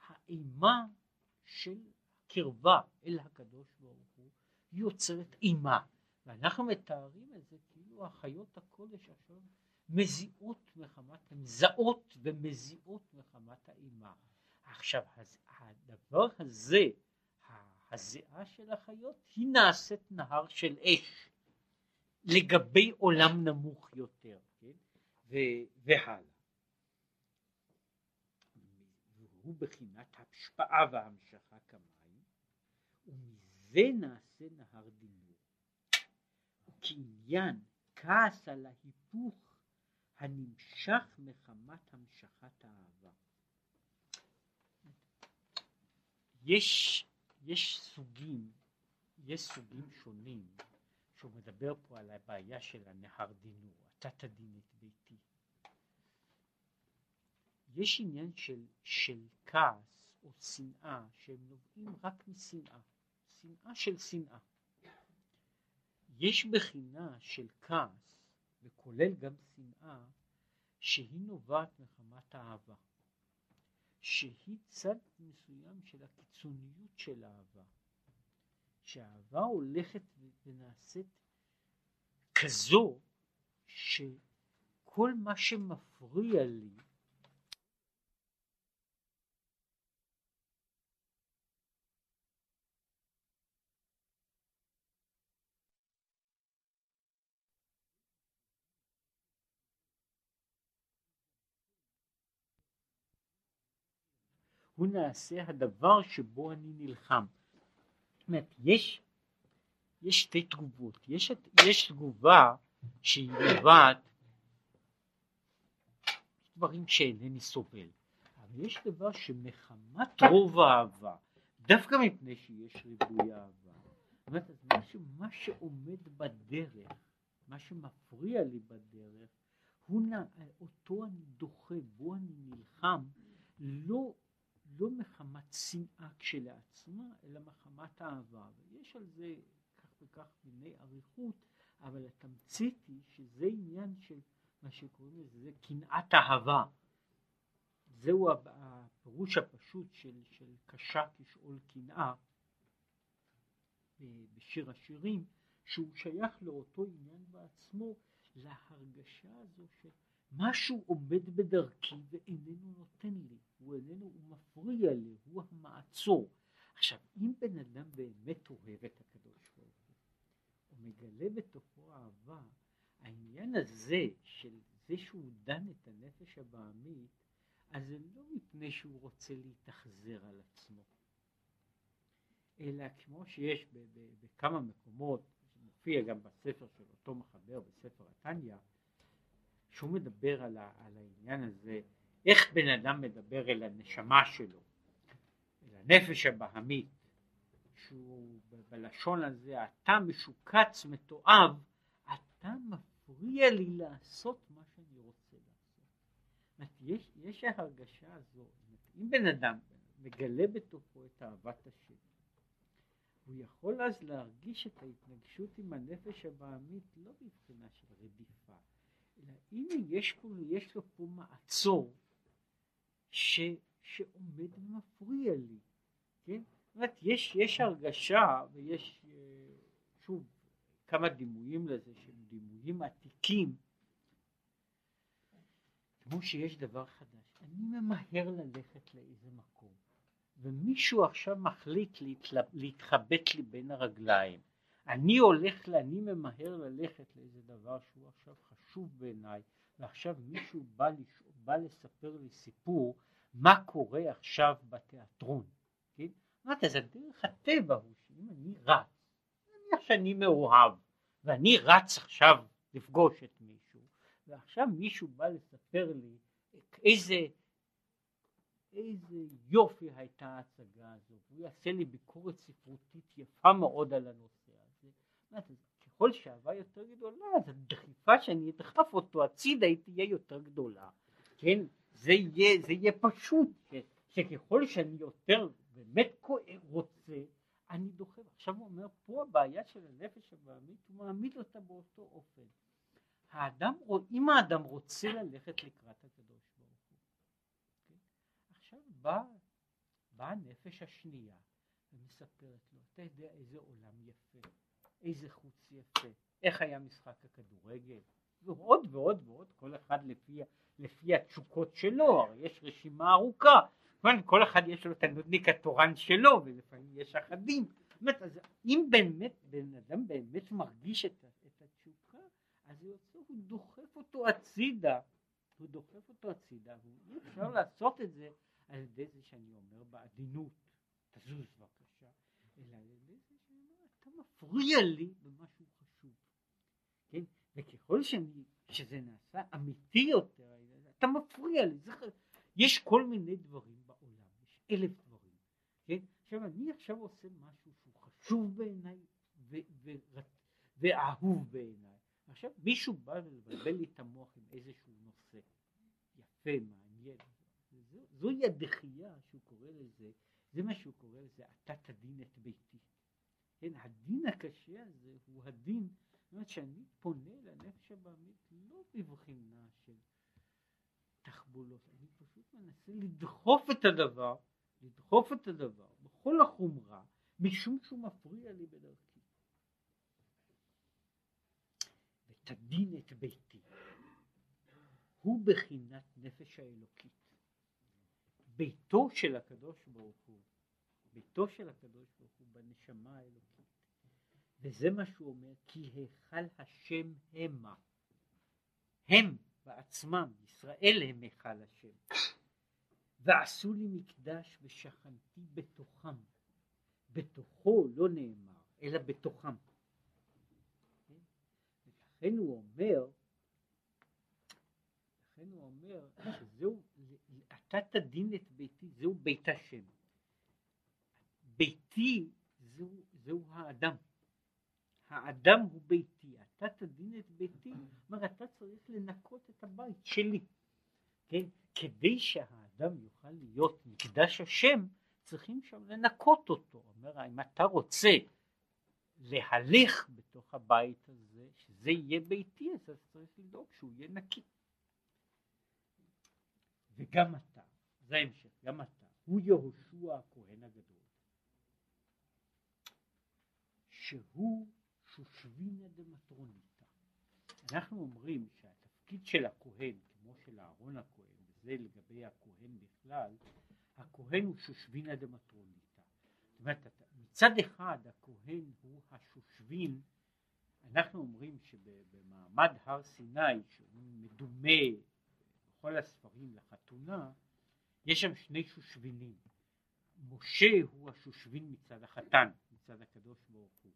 האימה של קרבה אל הקדוש ברוך הוא יוצרת אימה, ואנחנו מתארים את זה כאילו החיות הקודש עכשיו מזיעות מחמת, הן זעות ומזיעות מחמת האימה. עכשיו הדבר הזה, הזיעה של החיות, היא נעשית נהר של אש לגבי עולם נמוך יותר, כן? והלאה. והוא בחינת השפעה והמשכה כמים, ומזה נעשה נהר דינור. כעניין כעס על ההיפוך הנמשך מחמת המשכת האהבה. יש, יש סוגים, יש סוגים שונים שהוא מדבר פה על הבעיה של הנהר דינור, תדין את ביתי. יש עניין של, של כעס או שנאה שהם נובעים רק משנאה, שנאה של שנאה. יש בחינה של כעס וכולל גם שנאה שהיא נובעת מחמת האהבה, שהיא צד מסוים של הקיצוניות של האהבה, שהאהבה הולכת ונעשית כזו שכל מה שמפריע לי הוא נעשה הדבר שבו אני נלחם. זאת אומרת, יש, יש שתי תגובות, יש, יש תגובה שהיא נובעת דברים שאינני סובל, אבל יש דבר שמחמת רוב האהבה, דווקא מפני שיש ריבוי אהבה, זאת אומרת, מה, ש, מה שעומד בדרך, מה שמפריע לי בדרך, הוא נע, אותו אני דוחה, בו אני נלחם, לא לא מחמת שנאה כשלעצמה, אלא מחמת אהבה. ויש על זה כך וכך מיני אריכות, אבל התמצית היא שזה עניין של מה שקוראים לזה, זה קנאת אהבה. זהו הפירוש הפשוט של, של קשה כשאול קנאה בשיר השירים, שהוא שייך לאותו עניין בעצמו, להרגשה הזו של משהו עומד בדרכי ואיננו נותן לי, הוא איננו, הוא מפריע לי, הוא המעצור. עכשיו, אם בן אדם באמת אוהב את הקדוש ברוך הוא, הוא מגלה בתוכו אהבה, העניין הזה של זה שהוא דן את הנפש הבעמית, אז זה לא מפני שהוא רוצה להתאכזר על עצמו, אלא כמו שיש בכמה מקומות, זה מופיע גם בספר של אותו מחבר, בספר התניא, שהוא מדבר על, ה, על העניין הזה, איך בן אדם מדבר אל הנשמה שלו, אל הנפש הבהמית, שהוא בלשון הזה, אתה משוקץ, מתועב, אתה מפריע לי לעשות מה שאני רוצה לעשות. יש, יש ההרגשה הזו, אם בן אדם מגלה בתוכו את אהבת השם, הוא יכול אז להרגיש את ההתנגשות עם הנפש הבעמית לא מבחינה של רדיפה, אלא הנה יש, פה, יש לו פה מעצור ש, שעומד ומפריע לי, כן? זאת אומרת, יש, יש הרגשה ויש אה, שוב כמה דימויים לזה שהם דימויים עתיקים כמו שיש דבר חדש, אני ממהר ללכת לאיזה מקום ומישהו עכשיו מחליט להתלב, להתחבט לי בין הרגליים אני הולך, אני ממהר ללכת לאיזה דבר שהוא עכשיו חשוב בעיניי, ועכשיו מישהו בא, לש... בא לספר לי סיפור מה קורה עכשיו בתיאטרון, כן? אמרת, זה דרך הטבע הוא שאם אני רץ, נניח שאני מאוהב, ואני רץ עכשיו לפגוש את מישהו, ועכשיו מישהו בא לספר לי איזה, איזה יופי הייתה ההצגה הזו, והוא יעשה לי ביקורת ספרותית יפה מאוד על הנושא. ככל שהאהבה יותר גדולה, אז הדחיפה שאני אדחף אותו הצידה היא תהיה יותר גדולה. כן, זה יהיה, זה יהיה פשוט, ש, שככל שאני יותר באמת רוצה, אני דוחף. עכשיו הוא אומר, פה הבעיה של הנפש הבעמית, הוא מעמיד אותה באותו אופן. האדם, אם האדם רוצה ללכת לקראת הקדוש ברוך הוא, כן? עכשיו באה בא הנפש השנייה ומספרת לו, אתה יודע איזה עולם יפה, איזה חוץ יפה, איך היה משחק הכדורגל, ועוד ועוד ועוד, כל אחד לפי, לפי התשוקות שלו, הרי יש רשימה ארוכה, כל אחד יש לו את הנודניק התורן שלו, ולפעמים יש אחדים, זאת אז אם באמת בן אדם באמת מרגיש את, את התשוקה, אז הוא, יוצא, הוא דוחף אותו הצידה, הוא דוחף אותו הצידה, ואי אפשר לעשות את זה על ידי זה שאני אומר בעדינות, תזוז בבקשה, אלא על ידי זה אתה מפריע לי במשהו חשוב, כן? וככל שאני, שזה נעשה אמיתי יותר, אתה מפריע לי, זה, יש כל מיני דברים בעולם, יש אלף דברים, כן? עכשיו אני עכשיו עושה משהו שהוא חשוב בעיניי ואהוב בעיניי, עכשיו מישהו בא לבלבל לי את המוח עם איזשהו נושא יפה, מעניין, זוהי הדחייה שהוא קורא לזה, זה מה שהוא קורא לזה, אתה תדין את ביתי. כן, הדין הקשה הזה הוא הדין, זאת אומרת שאני פונה לנפש הבעמית לא בבחינה של תחבולות, אני פשוט מנסה לדחוף את הדבר, לדחוף את הדבר בכל החומרה, משום שהוא מפריע לי בדרכי. ותדין את ביתי. הוא בחינת נפש האלוקית. ביתו של הקדוש ברוך הוא, ביתו של הקדוש ברוך הוא בנשמה האלוקית. וזה מה שהוא אומר, כי היכל השם המה. הם בעצמם, ישראל הם היכל השם. ועשו לי מקדש ושכנתי בתוכם. בתוכו לא נאמר, אלא בתוכם. לכן הוא אומר, לכן הוא אומר שזהו, אתה תדין את ביתי, זהו בית השם. ביתי זהו, זהו האדם. האדם הוא ביתי, אתה תדין את ביתי, אומר אתה צריך לנקות את הבית שלי, כן? כדי שהאדם יוכל להיות מקדש השם, צריכים שם לנקות אותו. אומר, אם אתה רוצה להליך בתוך הבית הזה, שזה יהיה ביתי, אז צריך לדאוג שהוא יהיה נקי. וגם אתה, זה ההמשך, גם אתה, הוא יהושע הכהן הגדול, שהוא שושבינה דמטרוניתא. אנחנו אומרים שהתפקיד של הכהן, כמו של אהרון הכהן, וזה לגבי הכהן בכלל, הכהן הוא שושבינה דמטרוניתא. זאת אומרת, מצד אחד הכהן הוא השושבין, אנחנו אומרים שבמעמד הר סיני, שהוא מדומה בכל הספרים לחתונה, יש שם שני שושבינים. משה הוא השושבין מצד החתן, מצד הקדוש ברוך הוא,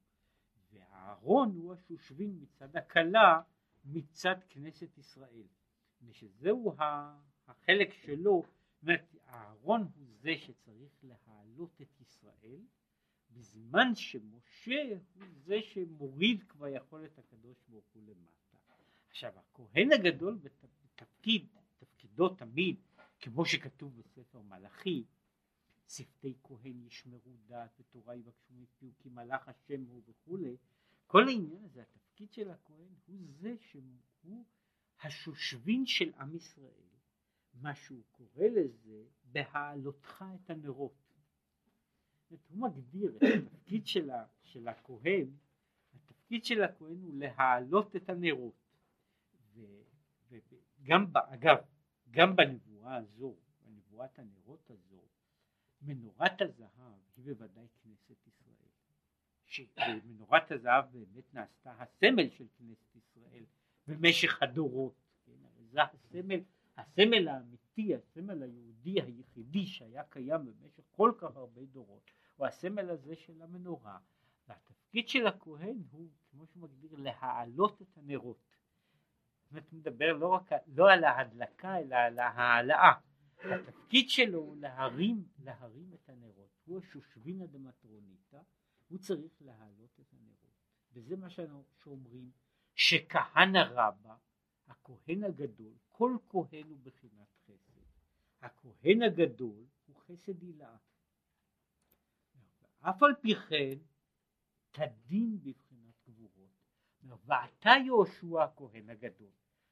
ואהרון הוא השושבין מצד הכלה, מצד כנסת ישראל. ושזהו החלק שלו, זאת אומרת, אהרון הוא זה שצריך להעלות את ישראל, בזמן שמשה הוא זה שמוריד כבר יכול את הקדוש ברוך הוא למטה. עכשיו הכהן הגדול בתפקיד, תפקידו תמיד, כמו שכתוב בספר מלאכי, שפתי כהן ישמרו דעת ותורה יבקשו מפיו כי מלאך השם הוא וכולי, כל העניין הזה, התפקיד של הכהן הוא זה שהוא השושבין של עם ישראל, מה שהוא קורא לזה בהעלותך את הנרות. הוא מגדיר את התפקיד של, ה, של הכהן, התפקיד של הכהן הוא להעלות את הנרות. וגם, אגב, גם בנבואה הזו, בנבואת הנרות הזו, מנורת הזהב היא בוודאי כנסת ישראל. שמנורת הזהב באמת נעשתה הסמל של כנסת ישראל במשך הדורות. כן? זה הסמל, הסמל האמיתי, הסמל היהודי היחידי שהיה קיים במשך כל כך הרבה דורות, הוא הסמל הזה של המנורה. והתפקיד של הכהן הוא, כמו שהוא מגדיר, להעלות את הנרות. זאת מדבר לא רק לא על ההדלקה אלא על ההעלאה. התפקיד שלו להרים, להרים את הנרות. הוא השושבינה דמטרוניתא, הוא צריך להעלות את הנרות. וזה מה שאומרים, שכהנא רבא, הכהן הגדול, כל כהן הוא בחינת חסד. הכהן הגדול הוא חסד הילאה. אף על פי כן תדין בבחינת גבורות. ואתה יהושע הכהן הגדול.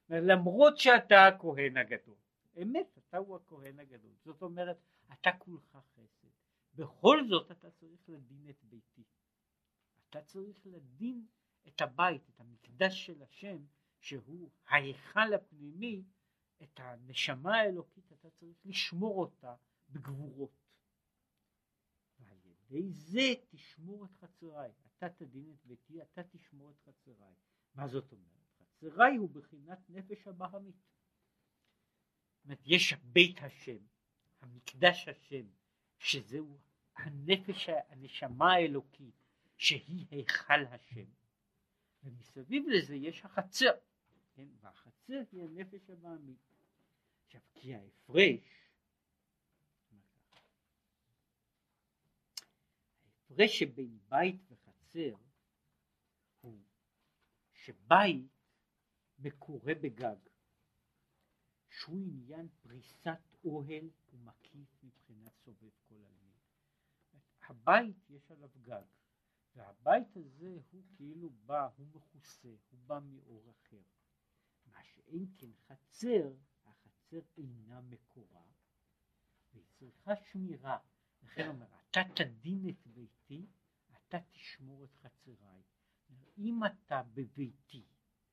למרות שאתה הכהן הגדול. אמת, אתה הוא הכהן הגדול. זאת אומרת, אתה כולך חסד. בכל זאת אתה צריך לדין את ביתי. אתה צריך לדין את הבית, את המקדש של השם, שהוא ההיכל הפנימי, את הנשמה האלוקית, אתה צריך לשמור אותה בגבורות. ועל ידי זה תשמור את חצריי. אתה תדין את ביתי, אתה תשמור את חצריי. מה זאת אומרת? חצריי הוא בחינת נפש הבהמית. אומרת, יש בית השם, המקדש השם, שזהו הנפש, הנשמה האלוקית, שהיא היכל השם. ומסביב לזה יש החצר, כן? והחצר היא הנפש הבעמית. עכשיו, כי ההפרש, ההפרש שבין בית וחצר הוא שבית מקורה בגג, שהוא עניין פריסת אוהל ומקיף מבחינת סובב כל עלמין. הבית יש עליו גג, והבית הזה הוא כאילו בא, הוא מכוסה, הוא בא מאור אחר. מה שאין כן חצר, החצר אינה מקורה, והיא צריכה שמירה. לכן אומר, אתה תדין את ביתי, אתה תשמור את חצריי. אם אתה בביתי,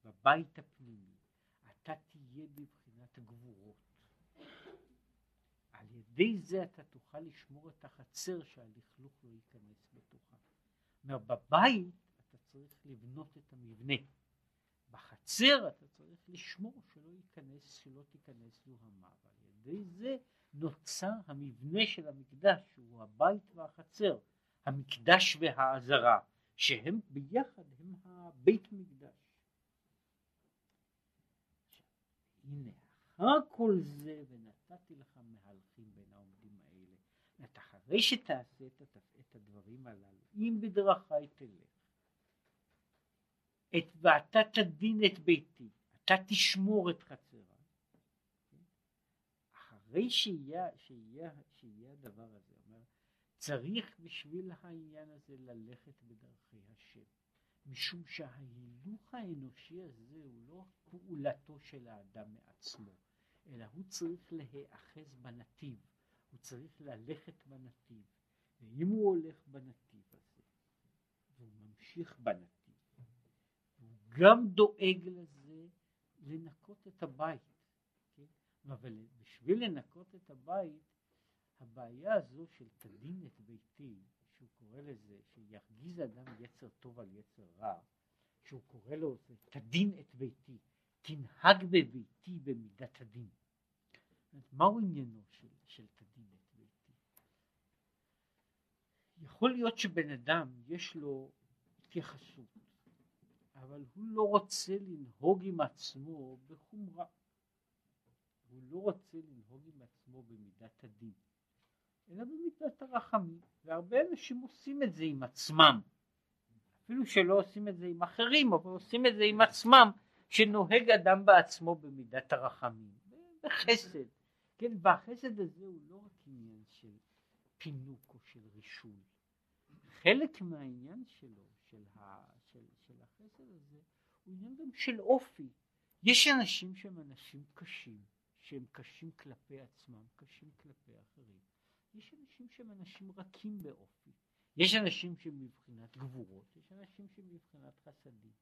בבית הפנימי, אתה תהיה בבחינת גבורות. על ידי זה אתה תוכל לשמור את החצר שהלכלוך לא ייכנס בתוכה. אומר, בבית אתה צריך לבנות את המבנה. בחצר אתה צריך לשמור שלא ייכנס, שלא תיכנס זוהמה. ועל ידי זה נוצר המבנה של המקדש, שהוא הבית והחצר, המקדש והעזרה, שהם ביחד הם הבית מקדש. הנה, אחר כל זה ונתתי לך מהלכים בין העומדים האלה. אחרי שתעשה את הדברים הללו, אם בדרכי תלך, את, ואתה תדין את ביתי, אתה תשמור את חצרה. אחרי שיהיה, שיהיה, שיהיה הדבר הזה, אומר, צריך בשביל העניין הזה ללכת בדרכי השם, משום שההילוך האנושי הזה הוא לא פעולתו של האדם מעצמו, אלא הוא צריך להיאחז בנתיב, הוא צריך ללכת בנתיב, ואם הוא הולך בנתיב הזה, והוא ממשיך בנתיב, הוא גם דואג לזה לנקות את הבית, כן? אבל בשביל לנקות את הבית, הבעיה הזו של תדין את ביתי, שהוא קורא לזה, שירגיז אדם יצר טוב על יצר רע, שהוא קורא לו, תדין את ביתי, תנהג בביתי במידת הדין. מהו עניינו של, של תדין את ביתי? יכול להיות שבן אדם יש לו התייחסות, אבל הוא לא רוצה לנהוג עם עצמו בחומרה. הוא לא רוצה לנהוג עם עצמו במידת הדין, אלא במידת הרחמים. והרבה אנשים עושים את זה עם עצמם. אפילו שלא עושים את זה עם אחרים, אבל עושים את זה עם עצמם, שנוהג אדם בעצמו במידת הרחמים, בחסד. כן, והחסד הזה הוא לא רק עניין של פינוק או של רישוי. חלק מהעניין שלו, של, ה, של, של החסד הזה, הוא עניין גם של אופי. יש אנשים שהם אנשים קשים, שהם קשים כלפי עצמם, קשים כלפי אחרים. יש אנשים שהם אנשים רכים באופי. יש אנשים שהם מבחינת גבורות, יש אנשים שהם מבחינת חסדים.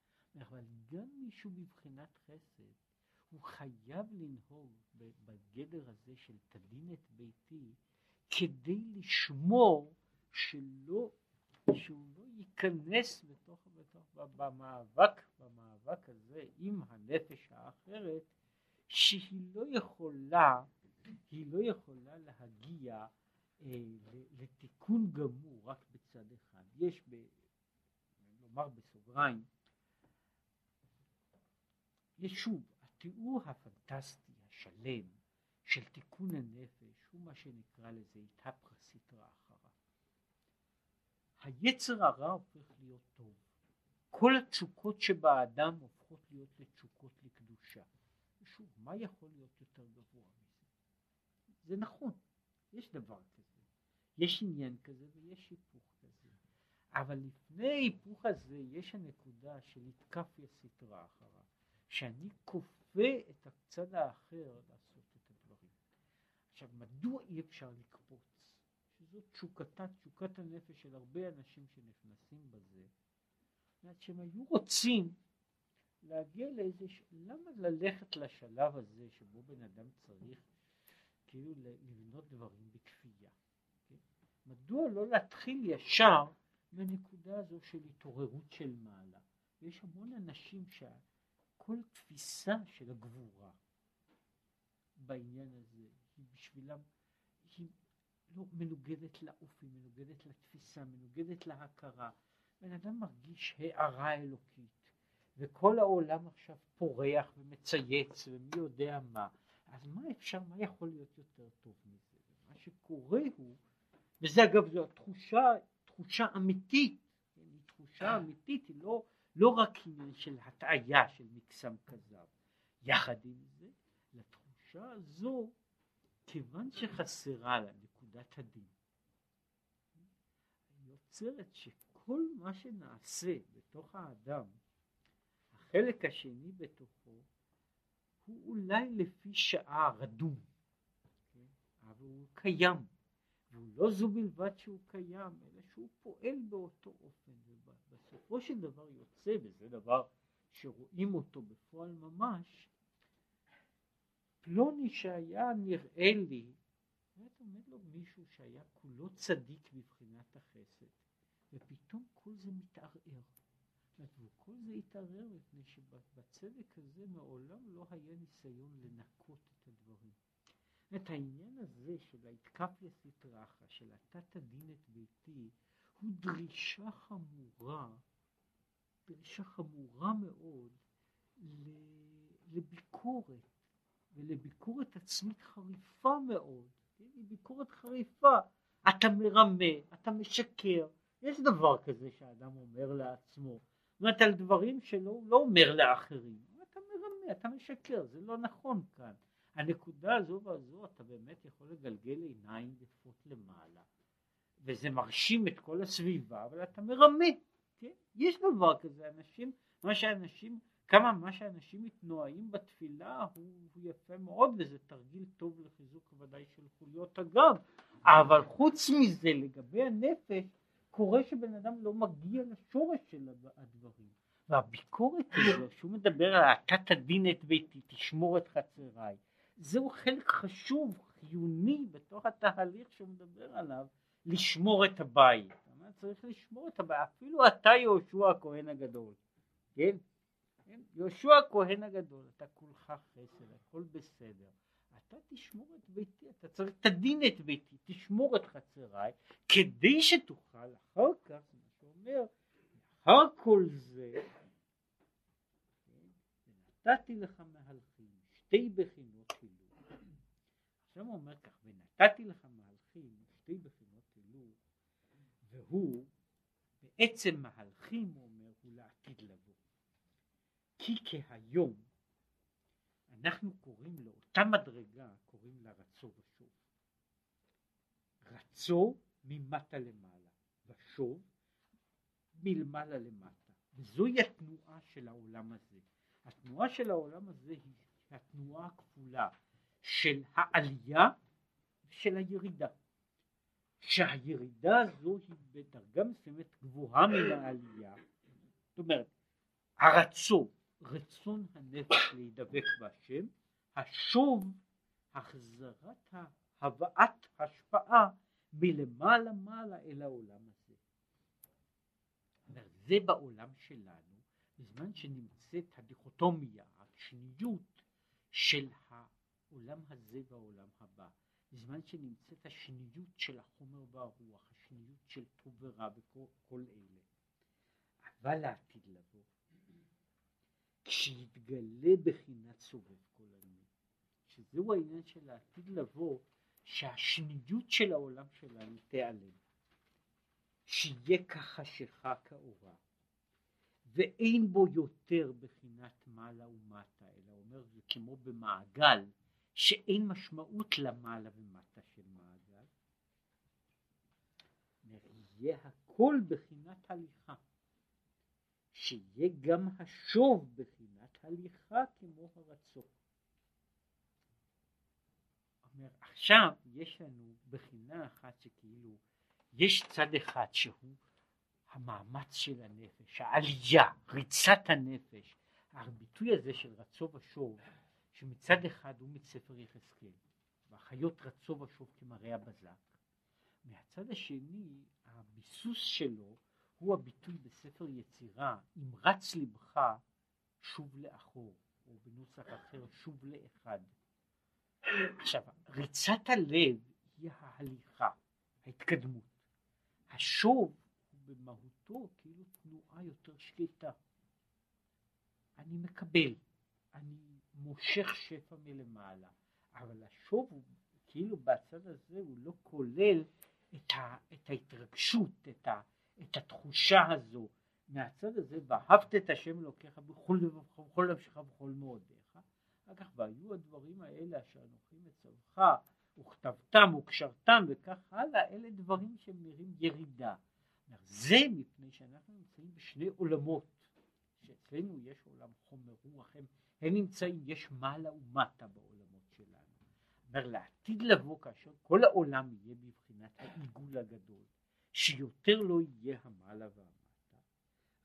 אבל גם מישהו מבחינת חסד, הוא חייב לנהוג בגדר הזה של תדין את ביתי, כדי לשמור שלא, שהוא לא ייכנס בתוך, בתוך, במאבק, במאבק הזה עם הנפש האחרת, שהיא לא יכולה, היא לא יכולה להגיע אה, לתיקון גמור רק בצד אחד. יש, ב, נאמר בסוגריים, יש שוב, התיאור הפנטסטי, השלם, של תיקון הנפש הוא מה שנקרא לזה התהפכה סטרא אחרא. היצר הרע הופך להיות טוב. כל התשוקות שבאדם הופכות להיות לתשוקות לקדושה. ושוב, מה יכול להיות יותר גבוה מזה? זה נכון, יש דבר כזה. יש עניין כזה ויש היפוך כזה. אבל לפני ההיפוך הזה יש הנקודה של התקפיה סטרא אחרא, שאני כופה את הצד האחר לעשות את הדברים. עכשיו, מדוע אי אפשר לקפוץ? שזאת תשוקתה, תשוקת הנפש של הרבה אנשים שנכנסים בזה, זאת שהם היו רוצים להגיע לאיזה, למה ללכת לשלב הזה שבו בן אדם צריך כאילו לבנות דברים בכפייה? כן? מדוע לא להתחיל ישר מהנקודה הזו של התעוררות של מעלה? יש המון אנשים שכל תפיסה של הגבורה בעניין הזה היא בשבילם, היא לא מנוגדת לאופי, מנוגדת לתפיסה, מנוגדת להכרה. בן אדם מרגיש הערה אלוקית, וכל העולם עכשיו פורח ומצייץ ומי יודע מה. אז מה אפשר, מה יכול להיות יותר טוב מזה? מה שקורה הוא, וזה אגב זו התחושה, תחושה אמיתית, כן, תחושה אמיתית, היא לא, לא רק עניין של הטעיה של מקסם כזב. יחד עם זה, לתחושה הזו, כיוון שחסרה לה נקודת הדין, יוצרת שכל מה שנעשה בתוך האדם החלק השני בתוכו הוא אולי לפי שעה רדום, כן? אבל הוא קיים, והוא לא זו בלבד שהוא קיים, אלא שהוא פועל באותו אופן, ובסופו של דבר יוצא, וזה דבר שרואים אותו בפועל ממש, פלוני שהיה נראה לי, באמת עומד לו מישהו שהיה כולו צדיק מבחינת החסד, ופתאום כל זה מתערער. וכל זה התערער מפני שבצדק הזה מעולם לא היה ניסיון לנקות את הדברים. את העניין הזה של ההתקפיה סטרחה, של התת הדין את ביתי, הוא דרישה חמורה, דרישה חמורה מאוד לביקורת, ולביקורת עצמית חריפה מאוד. כן? היא ביקורת חריפה. אתה מרמה, אתה משקר. יש דבר כזה שאדם אומר לעצמו. זאת אומרת על דברים שלא לא אומר לאחרים, אתה מרמה, אתה משקר, זה לא נכון כאן. הנקודה הזו והזו אתה באמת יכול לגלגל עיניים יפות למעלה, וזה מרשים את כל הסביבה, אבל אתה מרמה, כן? יש דבר כזה, אנשים, מה שאנשים, כמה מה שאנשים מתנועים בתפילה הוא, הוא יפה מאוד, וזה תרגיל טוב לחיזוק ודאי של חוליות הגב, אבל חוץ מזה לגבי הנפש קורה שבן אדם לא מגיע לשורש של הדברים. והביקורת הזו, שהוא מדבר על התת הדין את ביתי, תשמור את חצריי, זהו חלק חשוב, חיוני, בתוך התהליך שהוא מדבר עליו, לשמור את הבית. צריך לשמור את הבית, אפילו אתה יהושע הכהן הגדול, כן? כן? יהושע הכהן הגדול, אתה כולך חסד, הכל בסדר. אתה תשמור את ביתי, אתה צריך, תדין את ביתי, תשמור את חצריי, כדי שתוכל אחר כך, מה שאומר, אחר כל זה, ונתתי לך מהלכים, שתי בחינות הילוך. עכשיו הוא אומר כך, ונתתי לך מהלכים, שתי בחינות והוא, בעצם מהלכים, הוא אומר, הוא לעתיד לבוא. כי כהיום, אנחנו קוראים לאותה מדרגה, קוראים לה רצו ושוב. רצו ממטה למעלה, ושוב מלמעלה למטה. וזוהי התנועה של העולם הזה. התנועה של העולם הזה היא התנועה הכפולה של העלייה ושל הירידה. שהירידה הזו היא בדרגה מסוימת גבוהה מן העלייה. זאת אומרת, הרצון רצון הנפש להידבק בהשם, השוב החזרת הבאת השפעה מלמעלה מעלה אל העולם הזה. זה בעולם שלנו, בזמן שנמצאת הדיכוטומיה, השניות של העולם הזה והעולם הבא, בזמן שנמצאת השניות של החומר והרוח, השניות של טוב ורע וכל אלה. אבל לעתיד לבוא כשיתגלה בחינת סובב כוללני, שזהו העניין של העתיד לבוא, שהשניות של העולם שלנו תיעלם, שיהיה כחשיכה כאורה, ואין בו יותר בחינת מעלה ומטה, אלא אומר זה כמו במעגל, שאין משמעות למעלה ומטה של מעגל, יהיה הכל בחינת הליכה, שיהיה גם השוב בחינת הליכה כמו הרצון. עכשיו יש לנו בחינה אחת שכאילו יש צד אחד שהוא המאמץ של הנפש, העלייה, ריצת הנפש, הביטוי הזה של רצו ושוב, שמצד אחד הוא מספר יחזקאל, והחיות רצו ושוב כמראה הבזק, מהצד השני הביסוס שלו הוא הביטוי בספר יצירה, אם רץ לבך שוב לאחור, או בנוסח אחר שוב לאחד. עכשיו, ריצת הלב היא ההליכה, ההתקדמות. השוב הוא במהותו כאילו תנועה יותר שקטה. אני מקבל, אני מושך שפע מלמעלה, אבל השוב הוא כאילו בצד הזה הוא לא כולל את, ה, את ההתרגשות, את, ה, את התחושה הזו. מהצד הזה, ואהבת את השם אלוקיך בכל נפשך ובכל מאודיך, אחר כך והיו הדברים האלה אשר אנוכי מצווך וכתבתם וקשרתם וכך הלאה, אלה דברים שנראים ירידה. זה מפני שאנחנו נמצאים בשני עולמות, שאצלנו יש עולם חומר רוח, הם, הם נמצאים, יש מעלה ומטה בעולמות שלנו. אומר לעתיד לבוא כאשר כל העולם יהיה בבחינת העיגול הגדול, שיותר לא יהיה המעלה והמטה,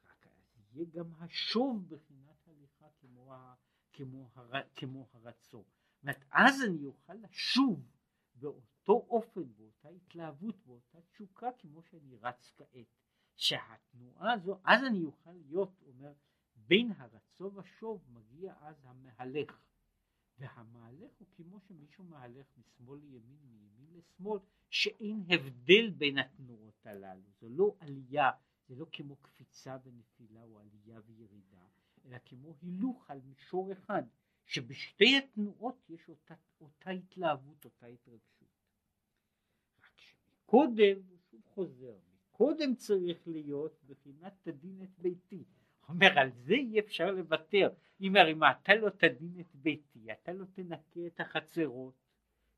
רק אז יהיה גם השוב בחינת הליכה כמו, ה, כמו, הר, כמו הרצון. זאת אז אני אוכל לשוב באותו אופן, באותה התלהבות, באותה תשוקה, כמו שאני רץ כעת. שהתנועה הזו, אז אני אוכל להיות, אומר, בין הרצו ושוב מגיע אז המהלך. והמהלך הוא כמו שמישהו מהלך משמאל לימין, מימין לשמאל, שאין הבדל בין התנועות הללו. זו לא עלייה, זה לא כמו קפיצה ונפילה או עלייה וירידה, אלא כמו הילוך על מישור אחד. שבשתי התנועות יש אותה, אותה התלהבות, אותה התרגשות. רק שקודם, הוא שוב חוזר, קודם צריך להיות בחינת תדין את ביתי. אומר על זה אי אפשר לוותר. אם הרי מה אתה לא תדין את ביתי, אתה לא תנקה את החצרות,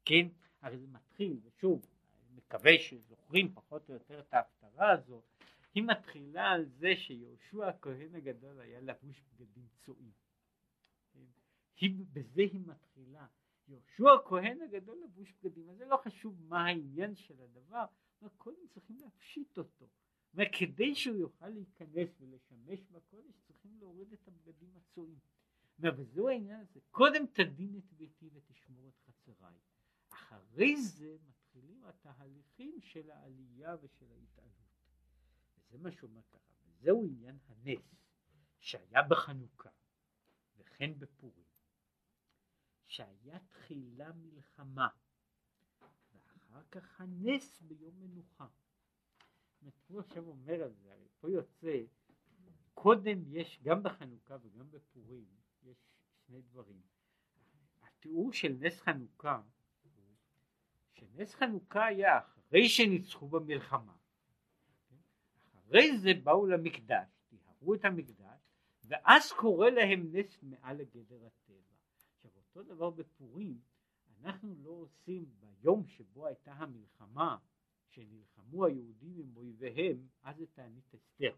כן? הרי זה מתחיל, ושוב, אני מקווה שזוכרים פחות או יותר את ההפטרה הזאת, היא מתחילה על זה שיהושע הכהן הגדול היה לבוש בגדים צועים. היא, בזה היא מתחילה. יהושע הכהן הגדול לבוש בגדים, אז זה לא חשוב מה העניין של הדבר, אבל קודם צריכים להפשיט אותו. וכדי שהוא יוכל להיכנס ולשמש בקודש צריכים להוריד את הבגדים הצועים. וזהו העניין הזה, קודם תדין את ביתי ותשמור את חצריי. אחרי זה מתחילים התהליכים של העלייה ושל ההתעלות. וזה מה שאומר ככה, וזהו עניין הנס שהיה בחנוכה וכן בפורים. שהיה תחילה מלחמה ואחר כך הנס ביום מנוחה. הוא עכשיו אומר על זה, פה יוצא, קודם יש, גם בחנוכה וגם בפורים, יש שני דברים. התיאור של נס חנוכה, שנס חנוכה היה אחרי שניצחו במלחמה. אחרי זה באו למקדש, טיהרו את המקדש, ואז קורא להם נס מעל לגדר הטבע. אותו דבר בפורים, אנחנו לא עושים ביום שבו הייתה המלחמה, שנלחמו היהודים עם אויביהם, אז זה תענית אסתר.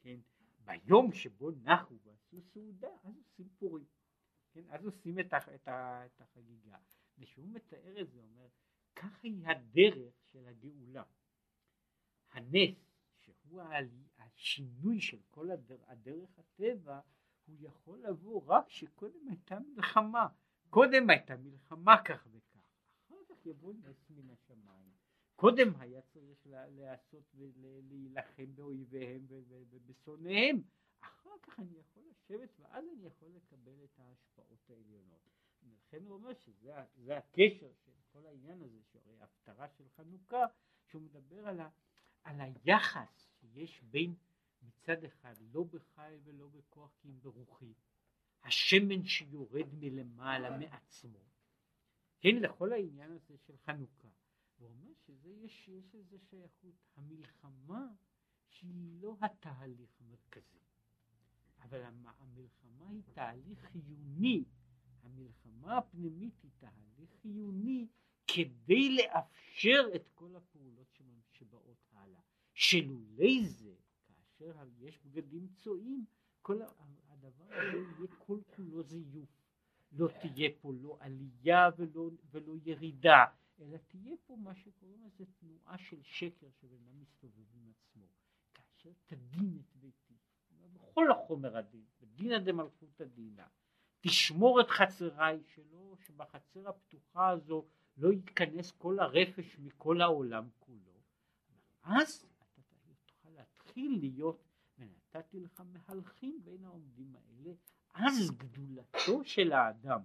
כן? ביום שבו נחו ועשו סעודה, אז עושים פורים. כן? אז עושים את, את, את החגיגה. ושהוא מתאר את זה, אומר, ככה היא הדרך של הגאולה. הנס, שהוא השינוי של כל הדרך, הדרך הטבע, הוא יכול לבוא רק שקודם הייתה מלחמה, קודם הייתה מלחמה כך וכך, אחר כך יבוא נס מן השמיים. קודם היה צריך לעשות ולהילחם באויביהם ובשונאיהם, אחר כך אני יכול לשבת ואז אני יכול לקבל את ההשפעות העליונות. ולכן הוא אומר שזה הקשר של כל העניין הזה, שהרי ההפטרה של חנוכה, שהוא מדבר על, ה, על היחס שיש בין מצד אחד לא בחי ולא בכוח כי אם ברוחי, השמן שיורד מלמעלה מעצמו, כן לכל העניין הזה של חנוכה, הוא אומר שזה יש, יש איזה שייכות, המלחמה שהיא לא התהליך המרכזי, אבל המלחמה היא תהליך חיוני, המלחמה הפנימית היא תהליך חיוני כדי לאפשר את כל הפעולות שבאות הלאה, שלולי זה כאשר יש בגדים צועים כל הדבר הזה יהיה כל כולו זיוף. לא תהיה פה לא עלייה ולא, ולא ירידה אלא תהיה פה מה שקוראים לזה תנועה של שקר שבן אדם מסתובב עם עצמו כאשר תדין את ביתי. בכל החומר הדין בדינא דמלכותא דינא. תשמור את חצריי שלו שבחצר הפתוחה הזו לא יתכנס כל הרפש מכל העולם כולו. אז אתה תוכל להתחיל להיות ונתתי לך מהלכים בין העומדים האלה אז גדולתו של האדם